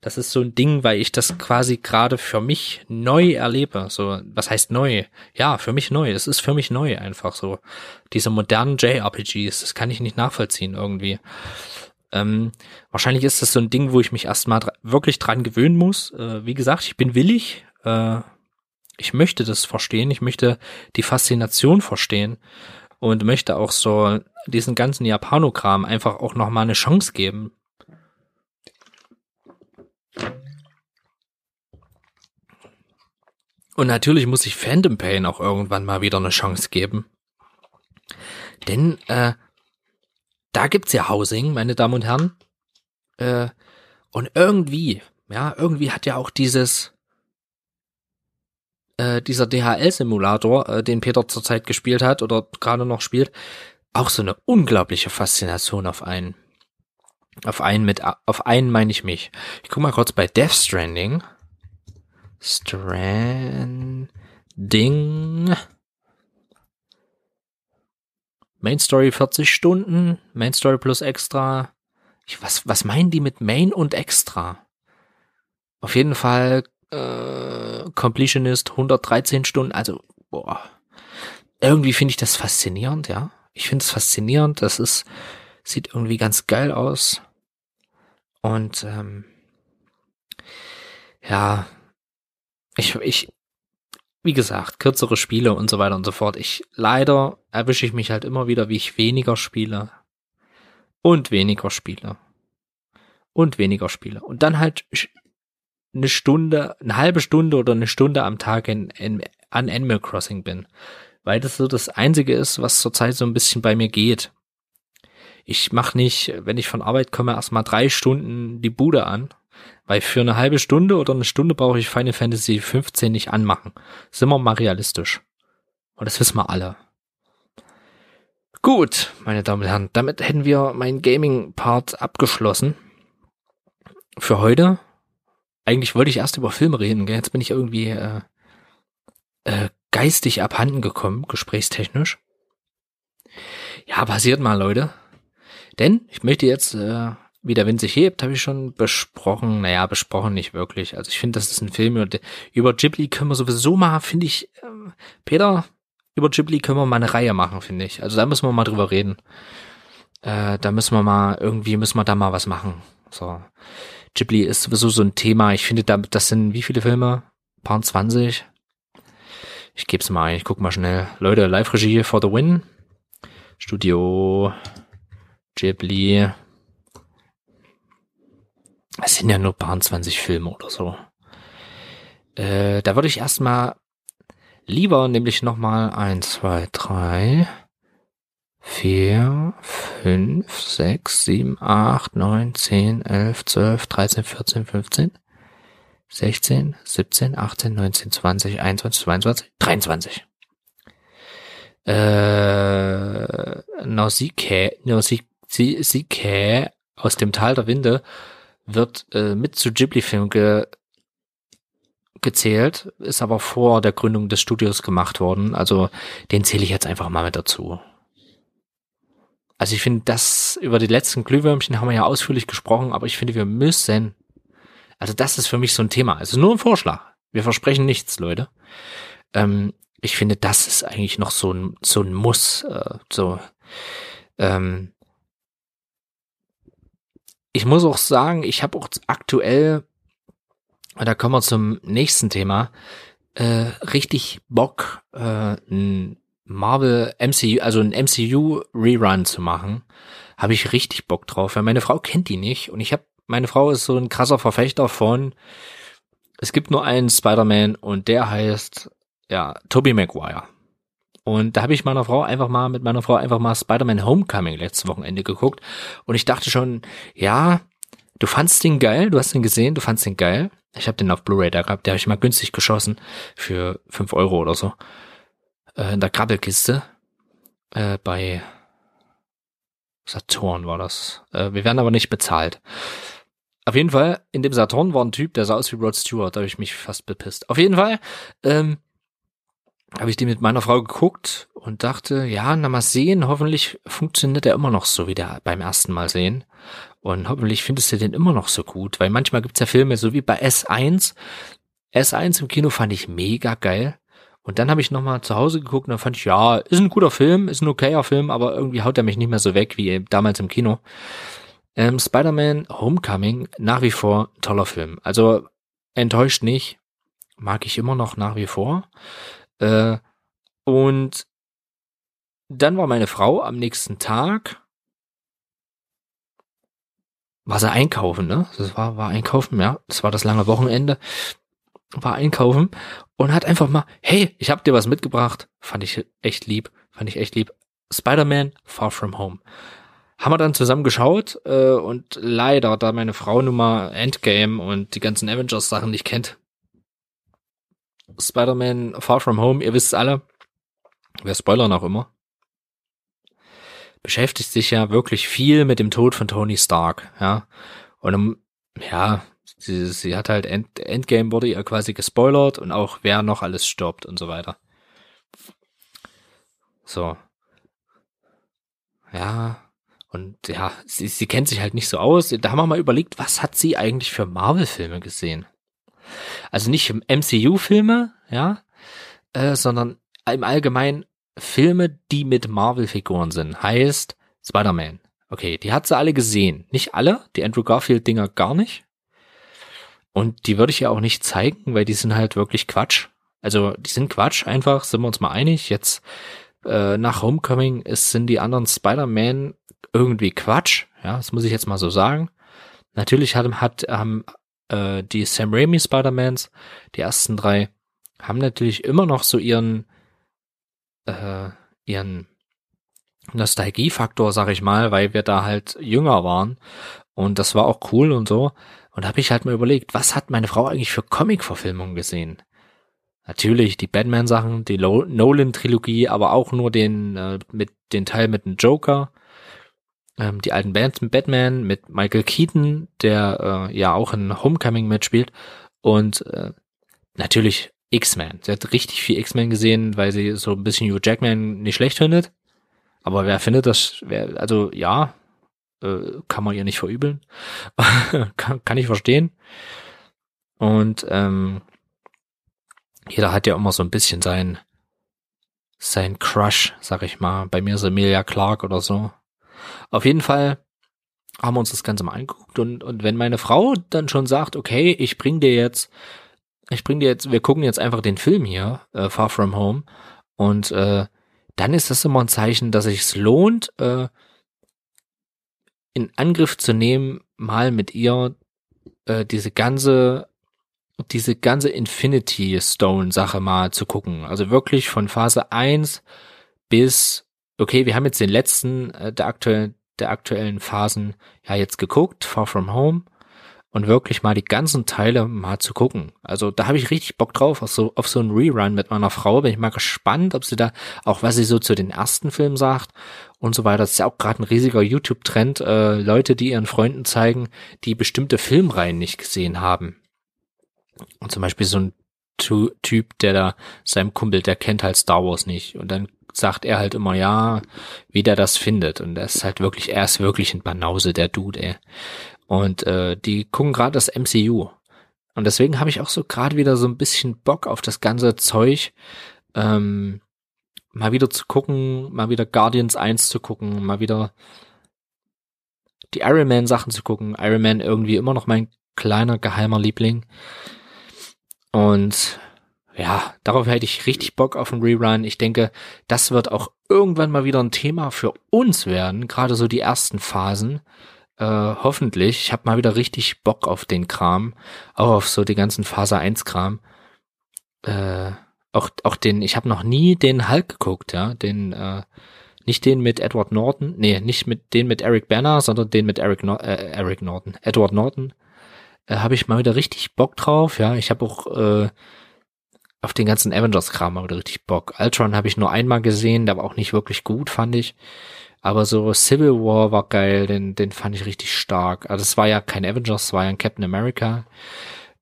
Das ist so ein Ding, weil ich das quasi gerade für mich neu erlebe. So, was heißt neu? Ja, für mich neu. Es ist für mich neu einfach so. Diese modernen JRPGs, das kann ich nicht nachvollziehen irgendwie. Ähm, wahrscheinlich ist das so ein Ding, wo ich mich erstmal dr wirklich dran gewöhnen muss. Äh, wie gesagt, ich bin willig. Äh, ich möchte das verstehen. Ich möchte die Faszination verstehen und möchte auch so diesen ganzen Japanokram einfach auch nochmal eine Chance geben. Und natürlich muss ich Phantom Pain auch irgendwann mal wieder eine Chance geben. Denn äh, da gibt's ja Housing, meine Damen und Herren. Äh, und irgendwie, ja, irgendwie hat ja auch dieses äh, dieser DHL-Simulator, äh, den Peter zurzeit gespielt hat oder gerade noch spielt, auch so eine unglaubliche Faszination auf einen. Auf einen mit, auf einen meine ich mich. Ich guck mal kurz bei Death Stranding. Stranding. Main Story 40 Stunden, Main Story plus extra. Ich, was, was meinen die mit Main und extra? Auf jeden Fall äh, Completionist 113 Stunden, also boah. Irgendwie finde ich das faszinierend, ja. Ich finde es faszinierend, das ist, sieht irgendwie ganz geil aus. Und ähm, ja, ich, ich, wie gesagt, kürzere Spiele und so weiter und so fort. Ich leider erwische ich mich halt immer wieder, wie ich weniger spiele und weniger spiele und weniger spiele und dann halt eine Stunde, eine halbe Stunde oder eine Stunde am Tag in, in, an Animal Crossing bin, weil das so das einzige ist, was zurzeit so ein bisschen bei mir geht. Ich mache nicht, wenn ich von Arbeit komme, erstmal drei Stunden die Bude an weil für eine halbe Stunde oder eine Stunde brauche ich Final Fantasy 15 nicht anmachen. Sind wir mal realistisch. Und das wissen wir alle. Gut, meine Damen und Herren, damit hätten wir meinen Gaming-Part abgeschlossen. Für heute. Eigentlich wollte ich erst über Filme reden, gell? jetzt bin ich irgendwie äh, äh, geistig abhanden gekommen, gesprächstechnisch. Ja, passiert mal, Leute. Denn ich möchte jetzt äh, wie der Wind sich hebt, habe ich schon besprochen. Naja, besprochen nicht wirklich. Also ich finde, das ist ein Film. Über, Ghibli können wir sowieso mal, finde ich, äh, Peter, über Ghibli können wir mal eine Reihe machen, finde ich. Also da müssen wir mal drüber reden. Äh, da müssen wir mal, irgendwie müssen wir da mal was machen. So. Ghibli ist sowieso so ein Thema. Ich finde, da, das sind wie viele Filme? Ein paar 20. Ich geb's mal ein, ich guck mal schnell. Leute, Live-Regie for the win. Studio Ghibli es sind ja nur paar 20 Filme oder so. Äh, da würde ich erstmal lieber nämlich nochmal eins, zwei, drei, vier, fünf, sechs, sieben, acht, neun, zehn, elf, zwölf, dreizehn, vierzehn, fünfzehn, sechzehn, siebzehn, achtzehn, neunzehn, zwanzig, einundzwanzig, zweiundzwanzig, dreiundzwanzig. Äh, Nausicaa, Nausicaa aus dem Tal der Winde wird äh, mit zu Ghibli-Filmen ge gezählt, ist aber vor der Gründung des Studios gemacht worden. Also den zähle ich jetzt einfach mal mit dazu. Also ich finde, das über die letzten Glühwürmchen haben wir ja ausführlich gesprochen, aber ich finde, wir müssen, Also das ist für mich so ein Thema. Es ist nur ein Vorschlag. Wir versprechen nichts, Leute. Ähm, ich finde, das ist eigentlich noch so ein, so ein Muss. Äh, so, ähm, ich muss auch sagen, ich habe auch aktuell, da kommen wir zum nächsten Thema, äh, richtig Bock, äh, ein Marvel MCU, also ein MCU Rerun zu machen. Habe ich richtig Bock drauf, weil meine Frau kennt die nicht und ich habe, meine Frau ist so ein krasser Verfechter von, es gibt nur einen Spider-Man und der heißt, ja, Tobey Maguire. Und da habe ich meiner Frau einfach mal, mit meiner Frau einfach mal Spider-Man Homecoming letztes Wochenende geguckt. Und ich dachte schon, ja, du fandst den geil, du hast den gesehen, du fandst den geil. Ich habe den auf Blu-ray da gehabt, der habe ich mal günstig geschossen für fünf Euro oder so. Äh, in der Krabbelkiste. Äh, bei Saturn war das. Äh, wir werden aber nicht bezahlt. Auf jeden Fall, in dem Saturn war ein Typ, der sah aus wie Rod Stewart, da habe ich mich fast bepisst. Auf jeden Fall, ähm, habe ich die mit meiner Frau geguckt und dachte, ja, na mal sehen, hoffentlich funktioniert er immer noch so wie der beim ersten Mal sehen. Und hoffentlich findest du den immer noch so gut, weil manchmal gibt's ja Filme, so wie bei S1. S1 im Kino fand ich mega geil. Und dann habe ich nochmal zu Hause geguckt und dann fand ich, ja, ist ein guter Film, ist ein okayer Film, aber irgendwie haut er mich nicht mehr so weg wie damals im Kino. Ähm, Spider-Man Homecoming, nach wie vor toller Film. Also enttäuscht nicht, mag ich immer noch nach wie vor. Äh, und dann war meine Frau am nächsten Tag, war sie einkaufen, ne? Das war, war einkaufen, ja. Das war das lange Wochenende. War einkaufen und hat einfach mal, hey, ich hab dir was mitgebracht. Fand ich echt lieb. Fand ich echt lieb. Spider-Man Far From Home. Haben wir dann zusammen geschaut äh, und leider, da meine Frau nun mal Endgame und die ganzen Avengers-Sachen nicht kennt, Spider-Man Far From Home, ihr wisst alle, wer spoilern auch immer, beschäftigt sich ja wirklich viel mit dem Tod von Tony Stark, ja. Und um, ja, sie, sie hat halt End, Endgame wurde ihr quasi gespoilert und auch wer noch alles stirbt und so weiter. So. Ja. Und ja, sie, sie kennt sich halt nicht so aus. Da haben wir mal überlegt, was hat sie eigentlich für Marvel-Filme gesehen? Also nicht MCU-Filme, ja, äh, sondern im Allgemeinen Filme, die mit Marvel-Figuren sind. Heißt Spider-Man. Okay, die hat sie alle gesehen. Nicht alle, die Andrew Garfield-Dinger gar nicht. Und die würde ich ja auch nicht zeigen, weil die sind halt wirklich Quatsch. Also die sind Quatsch einfach, sind wir uns mal einig. Jetzt äh, nach Homecoming ist, sind die anderen Spider-Man irgendwie Quatsch. Ja, das muss ich jetzt mal so sagen. Natürlich hat, hat, haben äh, die Sam Raimi Spider-Mans, die ersten drei, haben natürlich immer noch so ihren, äh, ihren Nostalgiefaktor, sag ich mal, weil wir da halt jünger waren. Und das war auch cool und so. Und da habe ich halt mal überlegt, was hat meine Frau eigentlich für Comic-Verfilmungen gesehen? Natürlich die Batman-Sachen, die Nolan-Trilogie, aber auch nur den äh, mit den Teil mit dem Joker ähm, die alten Bands mit Batman, mit Michael Keaton, der äh, ja auch in Homecoming mitspielt und äh, natürlich X-Men. Sie hat richtig viel X-Men gesehen, weil sie so ein bisschen Hugh Jackman nicht schlecht findet. Aber wer findet das, wer, also ja, äh, kann man ihr nicht verübeln. [laughs] kann, kann ich verstehen. Und ähm, jeder hat ja immer so ein bisschen sein sein Crush, sag ich mal. Bei mir ist Emilia Clark oder so. Auf jeden Fall haben wir uns das Ganze mal angeguckt und, und wenn meine Frau dann schon sagt, okay, ich bring dir jetzt, ich bring dir jetzt, wir gucken jetzt einfach den Film hier, äh, Far From Home und äh, dann ist das immer ein Zeichen, dass es lohnt, äh, in Angriff zu nehmen, mal mit ihr äh, diese ganze diese ganze Infinity Stone Sache mal zu gucken. Also wirklich von Phase 1 bis okay, wir haben jetzt den letzten äh, der aktuellen der aktuellen Phasen ja jetzt geguckt, Far From Home und wirklich mal die ganzen Teile mal zu gucken. Also da habe ich richtig Bock drauf, auf so, auf so einen Rerun mit meiner Frau. Bin ich mal gespannt, ob sie da auch, was sie so zu den ersten Filmen sagt und so weiter. Das ist ja auch gerade ein riesiger YouTube-Trend, äh, Leute, die ihren Freunden zeigen, die bestimmte Filmreihen nicht gesehen haben. Und zum Beispiel so ein Typ, der da seinem Kumpel, der kennt halt Star Wars nicht. Und dann sagt er halt immer, ja, wie der das findet. Und er ist halt wirklich, er ist wirklich ein Banause, der Dude, ey. Und äh, die gucken gerade das MCU. Und deswegen habe ich auch so gerade wieder so ein bisschen Bock auf das ganze Zeug. Ähm, mal wieder zu gucken, mal wieder Guardians 1 zu gucken, mal wieder die Iron Man Sachen zu gucken. Iron Man irgendwie immer noch mein kleiner geheimer Liebling. Und ja, darauf hätte ich richtig Bock auf einen Rerun. Ich denke, das wird auch irgendwann mal wieder ein Thema für uns werden, gerade so die ersten Phasen. Äh, hoffentlich. Ich habe mal wieder richtig Bock auf den Kram, auch auf so die ganzen Phase 1 Kram. Äh, auch auch den, ich habe noch nie den Hulk geguckt, ja, den äh, nicht den mit Edward Norton, nee, nicht mit den mit Eric Banner, sondern den mit Eric, no äh, Eric Norton, Edward Norton. Äh, habe ich mal wieder richtig Bock drauf, ja. Ich habe auch äh, auf den ganzen Avengers-Kram mal wieder richtig Bock. Ultron habe ich nur einmal gesehen, der war auch nicht wirklich gut, fand ich. Aber so Civil War war geil, den, den fand ich richtig stark. Also es war ja kein Avengers, es war ja ein Captain America.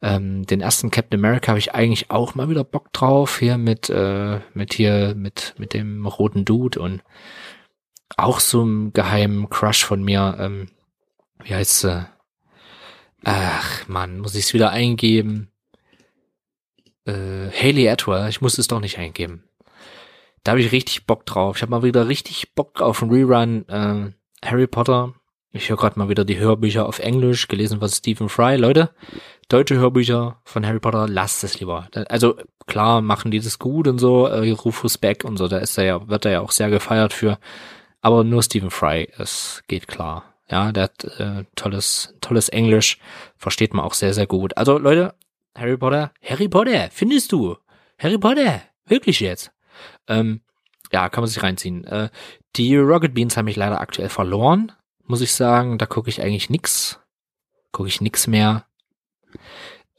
Ähm, den ersten Captain America habe ich eigentlich auch mal wieder Bock drauf, hier mit, äh, mit hier, mit, mit dem roten Dude und auch so einem geheimen Crush von mir, ähm, wie heißt sie? Ach, man, muss ich es wieder eingeben? Äh, Haley Atwell, ich muss es doch nicht eingeben. Da habe ich richtig Bock drauf. Ich habe mal wieder richtig Bock auf einen Rerun äh, Harry Potter. Ich höre gerade mal wieder die Hörbücher auf Englisch, gelesen von Stephen Fry. Leute, deutsche Hörbücher von Harry Potter, lasst es lieber. Also klar machen die das gut und so, äh, Rufus Beck und so, da ist er ja, wird er ja auch sehr gefeiert für. Aber nur Stephen Fry, es geht klar. Ja, der hat äh, tolles, tolles Englisch, versteht man auch sehr, sehr gut. Also Leute, Harry Potter, Harry Potter, findest du? Harry Potter, wirklich jetzt? Ähm, ja, kann man sich reinziehen. Äh, die Rocket Beans haben mich leider aktuell verloren, muss ich sagen. Da gucke ich eigentlich nix. Gucke ich nix mehr.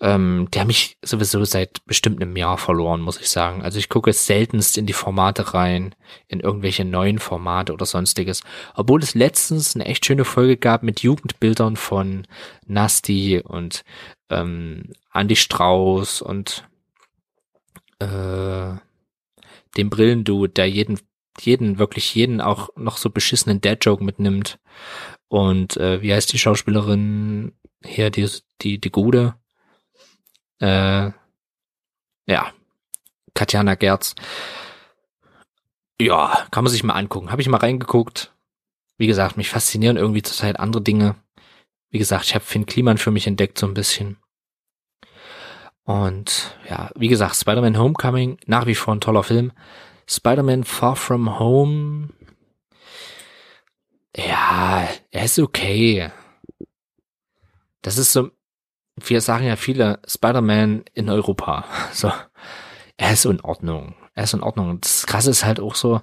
Ähm, die haben mich sowieso seit bestimmt einem Jahr verloren, muss ich sagen. Also ich gucke seltenst in die Formate rein, in irgendwelche neuen Formate oder sonstiges. Obwohl es letztens eine echt schöne Folge gab mit Jugendbildern von Nasty und ähm, Andy Strauß und äh, dem Brillendude, der jeden, jeden, wirklich jeden auch noch so beschissenen Dad-Joke mitnimmt. Und äh, wie heißt die Schauspielerin hier, die, die, die Gude? Äh, ja, Katjana Gerz. Ja, kann man sich mal angucken. Habe ich mal reingeguckt. Wie gesagt, mich faszinieren irgendwie zurzeit andere Dinge. Wie gesagt, ich habe Finn Kliman für mich entdeckt so ein bisschen. Und ja, wie gesagt, Spider-Man Homecoming, nach wie vor ein toller Film. Spider-Man Far From Home, ja, er ist okay. Das ist so, wir sagen ja viele Spider-Man in Europa. [laughs] So, er ist in Ordnung. Er ist in Ordnung. Das Krasse ist halt auch so,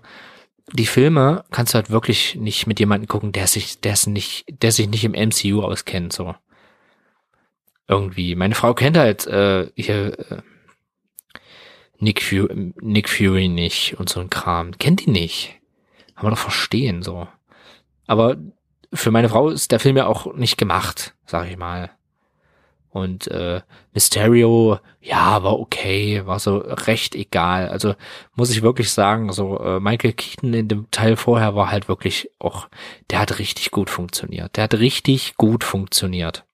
die Filme kannst du halt wirklich nicht mit jemandem gucken, der sich, der ist nicht, der sich nicht im MCU auskennt, so. Irgendwie. Meine Frau kennt halt, äh, hier, äh, Nick, Fury, Nick Fury nicht und so ein Kram. Kennt die nicht. Kann man doch verstehen, so. Aber für meine Frau ist der Film ja auch nicht gemacht, sag ich mal. Und äh, Mysterio, ja, war okay, war so recht egal. Also muss ich wirklich sagen, so äh, Michael Keaton in dem Teil vorher war halt wirklich auch, der hat richtig gut funktioniert. Der hat richtig gut funktioniert.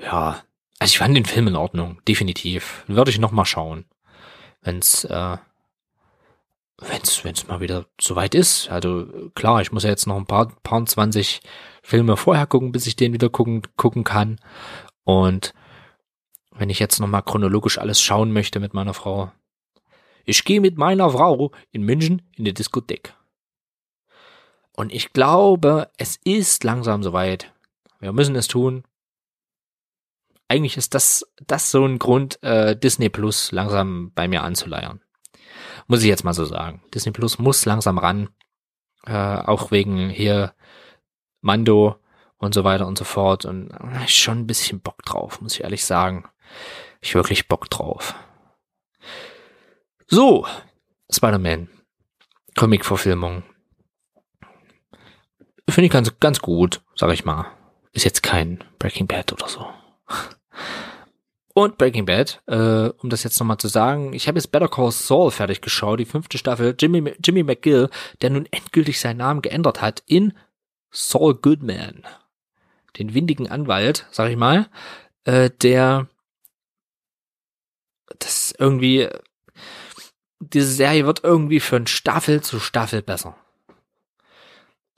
Ja, also ich fand den Film in Ordnung, definitiv. Würde ich noch mal schauen, wenn's äh, wenn's wenn's mal wieder soweit ist. Also klar, ich muss ja jetzt noch ein paar paar 20 Filme vorher gucken, bis ich den wieder gucken, gucken kann. Und wenn ich jetzt nochmal chronologisch alles schauen möchte mit meiner Frau. Ich gehe mit meiner Frau in München in die Diskothek. Und ich glaube, es ist langsam soweit. Wir müssen es tun. Eigentlich ist das, das so ein Grund, äh, Disney Plus langsam bei mir anzuleiern. Muss ich jetzt mal so sagen. Disney Plus muss langsam ran. Äh, auch wegen hier Mando und so weiter und so fort. Und äh, schon ein bisschen Bock drauf, muss ich ehrlich sagen. Ich wirklich Bock drauf. So, Spider-Man. Comic-Verfilmung. Finde ich ganz, ganz gut, sag ich mal. Ist jetzt kein Breaking Bad oder so. Und Breaking Bad, äh, um das jetzt nochmal zu sagen, ich habe jetzt Better Call Saul fertig geschaut, die fünfte Staffel. Jimmy, Jimmy McGill, der nun endgültig seinen Namen geändert hat in Saul Goodman, den windigen Anwalt, sag ich mal, äh, der das irgendwie diese Serie wird irgendwie von Staffel zu Staffel besser.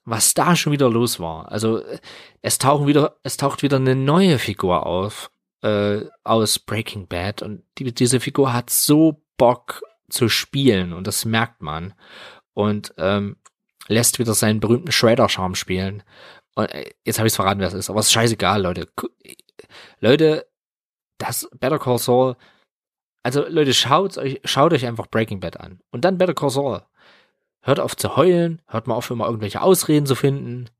Was da schon wieder los war. Also es tauchen wieder, es taucht wieder eine neue Figur auf äh, aus Breaking Bad und die, diese Figur hat so Bock zu spielen und das merkt man und ähm, lässt wieder seinen berühmten Shredder-Charme spielen. Und äh, jetzt habe ich es verraten, wer es ist, aber es ist scheißegal, Leute. Leute, das Better Call Saul also Leute, schaut euch, schaut euch einfach Breaking Bad an. Und dann Better Call Saul. Hört auf zu heulen, hört mal auf, immer irgendwelche Ausreden zu finden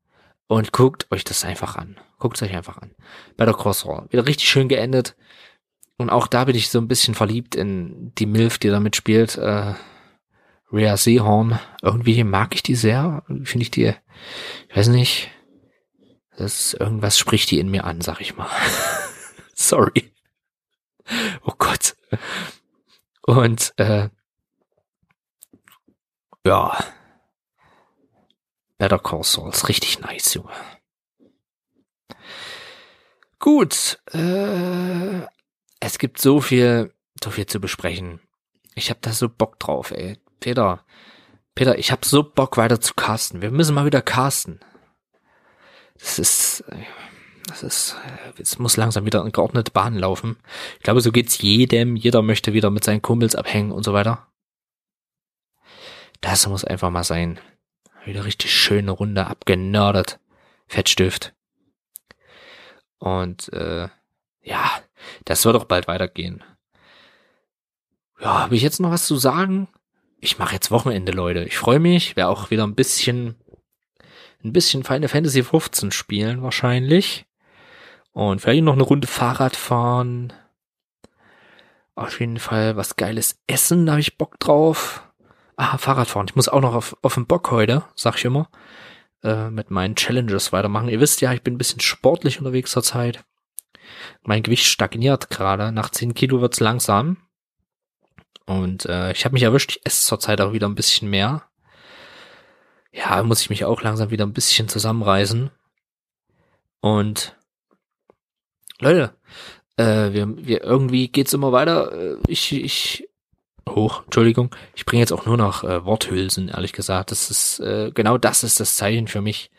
und guckt euch das einfach an. Guckt es euch einfach an. Call Saul. Wieder richtig schön geendet. Und auch da bin ich so ein bisschen verliebt in die Milf, die da mitspielt. Äh, Rhea Seahorn. Irgendwie mag ich die sehr. Finde ich die, ich weiß nicht, das irgendwas spricht die in mir an, sag ich mal. [laughs] Sorry. Oh Gott. Und äh, ja. Better Call Saul ist richtig nice, Junge. Gut, äh, es gibt so viel, so viel zu besprechen. Ich habe da so Bock drauf, ey. Peter, Peter, ich habe so Bock weiter zu casten. Wir müssen mal wieder casten. Das ist, das ist, es muss langsam wieder in geordnete Bahn laufen. Ich glaube, so geht's jedem. Jeder möchte wieder mit seinen Kumpels abhängen und so weiter. Das muss einfach mal sein. Wieder richtig schöne Runde abgenördet. Fettstift. Und äh, ja, das wird auch bald weitergehen. Ja, habe ich jetzt noch was zu sagen? Ich mache jetzt Wochenende, Leute. Ich freue mich. Wäre auch wieder ein bisschen ein bisschen Final Fantasy 15 spielen wahrscheinlich. Und vielleicht noch eine Runde Fahrrad fahren. Auf jeden Fall was Geiles essen, da habe ich Bock drauf. Ah, Fahrradfahren. Ich muss auch noch auf, auf den Bock heute, sag ich immer. Äh, mit meinen Challenges weitermachen. Ihr wisst ja, ich bin ein bisschen sportlich unterwegs zur Zeit. Mein Gewicht stagniert gerade. Nach 10 Kilo wird's langsam. Und äh, ich habe mich erwischt, ich esse zurzeit auch wieder ein bisschen mehr. Ja, muss ich mich auch langsam wieder ein bisschen zusammenreißen. Und Leute, äh, wir, wir irgendwie geht's immer weiter. Äh, ich, ich, hoch, Entschuldigung, ich bringe jetzt auch nur noch äh, Worthülsen, ehrlich gesagt. Das ist äh, genau das ist das Zeichen für mich,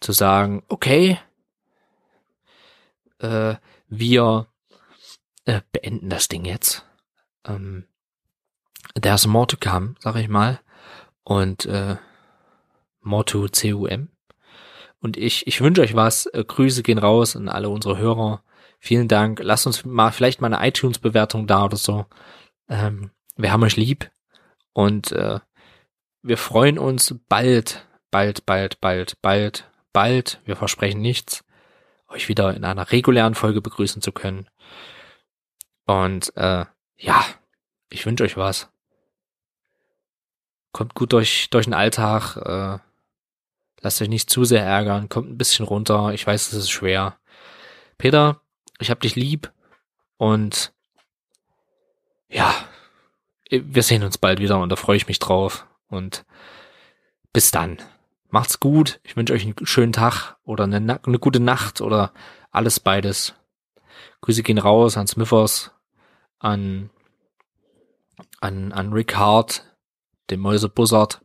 zu sagen, okay, äh, wir äh, beenden das Ding jetzt. Ähm, there's more to come, sag ich mal. Und äh, more to CUM. Und ich, ich wünsche euch was. Äh, Grüße gehen raus an alle unsere Hörer. Vielen Dank. Lasst uns mal vielleicht mal eine iTunes-Bewertung da oder so. Ähm, wir haben euch lieb und äh, wir freuen uns bald, bald, bald, bald, bald, bald, wir versprechen nichts, euch wieder in einer regulären Folge begrüßen zu können. Und äh, ja, ich wünsche euch was. Kommt gut durch, durch den Alltag, äh, lasst euch nicht zu sehr ärgern, kommt ein bisschen runter. Ich weiß, es ist schwer. Peter, ich hab dich lieb und ja, wir sehen uns bald wieder und da freue ich mich drauf und bis dann. Macht's gut. Ich wünsche euch einen schönen Tag oder eine, eine gute Nacht oder alles beides. Grüße gehen raus an Smithers, an, an, an Rick Hart, dem Mäuse Buzzard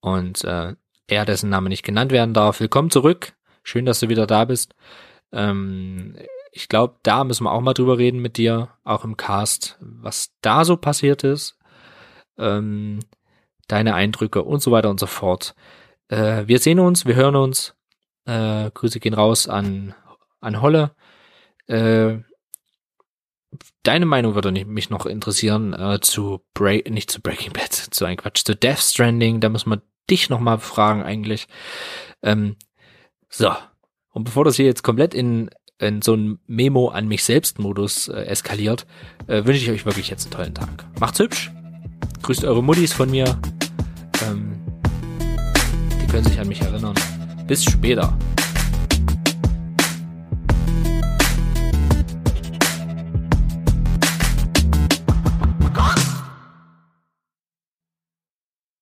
und äh, er, dessen Name nicht genannt werden darf. Willkommen zurück. Schön, dass du wieder da bist. Ähm, ich glaube, da müssen wir auch mal drüber reden mit dir, auch im Cast, was da so passiert ist, ähm, deine Eindrücke und so weiter und so fort. Äh, wir sehen uns, wir hören uns. Äh, Grüße gehen raus an, an Holle. Äh, deine Meinung würde mich noch interessieren äh, zu Break, nicht zu Breaking Bad, [laughs] zu ein Quatsch, zu Death Stranding. Da muss man dich noch mal fragen eigentlich. Ähm, so. Und bevor das hier jetzt komplett in in so ein Memo an mich selbst Modus äh, eskaliert, äh, wünsche ich euch wirklich jetzt einen tollen Tag. Macht's hübsch. Grüßt eure Muttis von mir. Ähm, die können sich an mich erinnern. Bis später.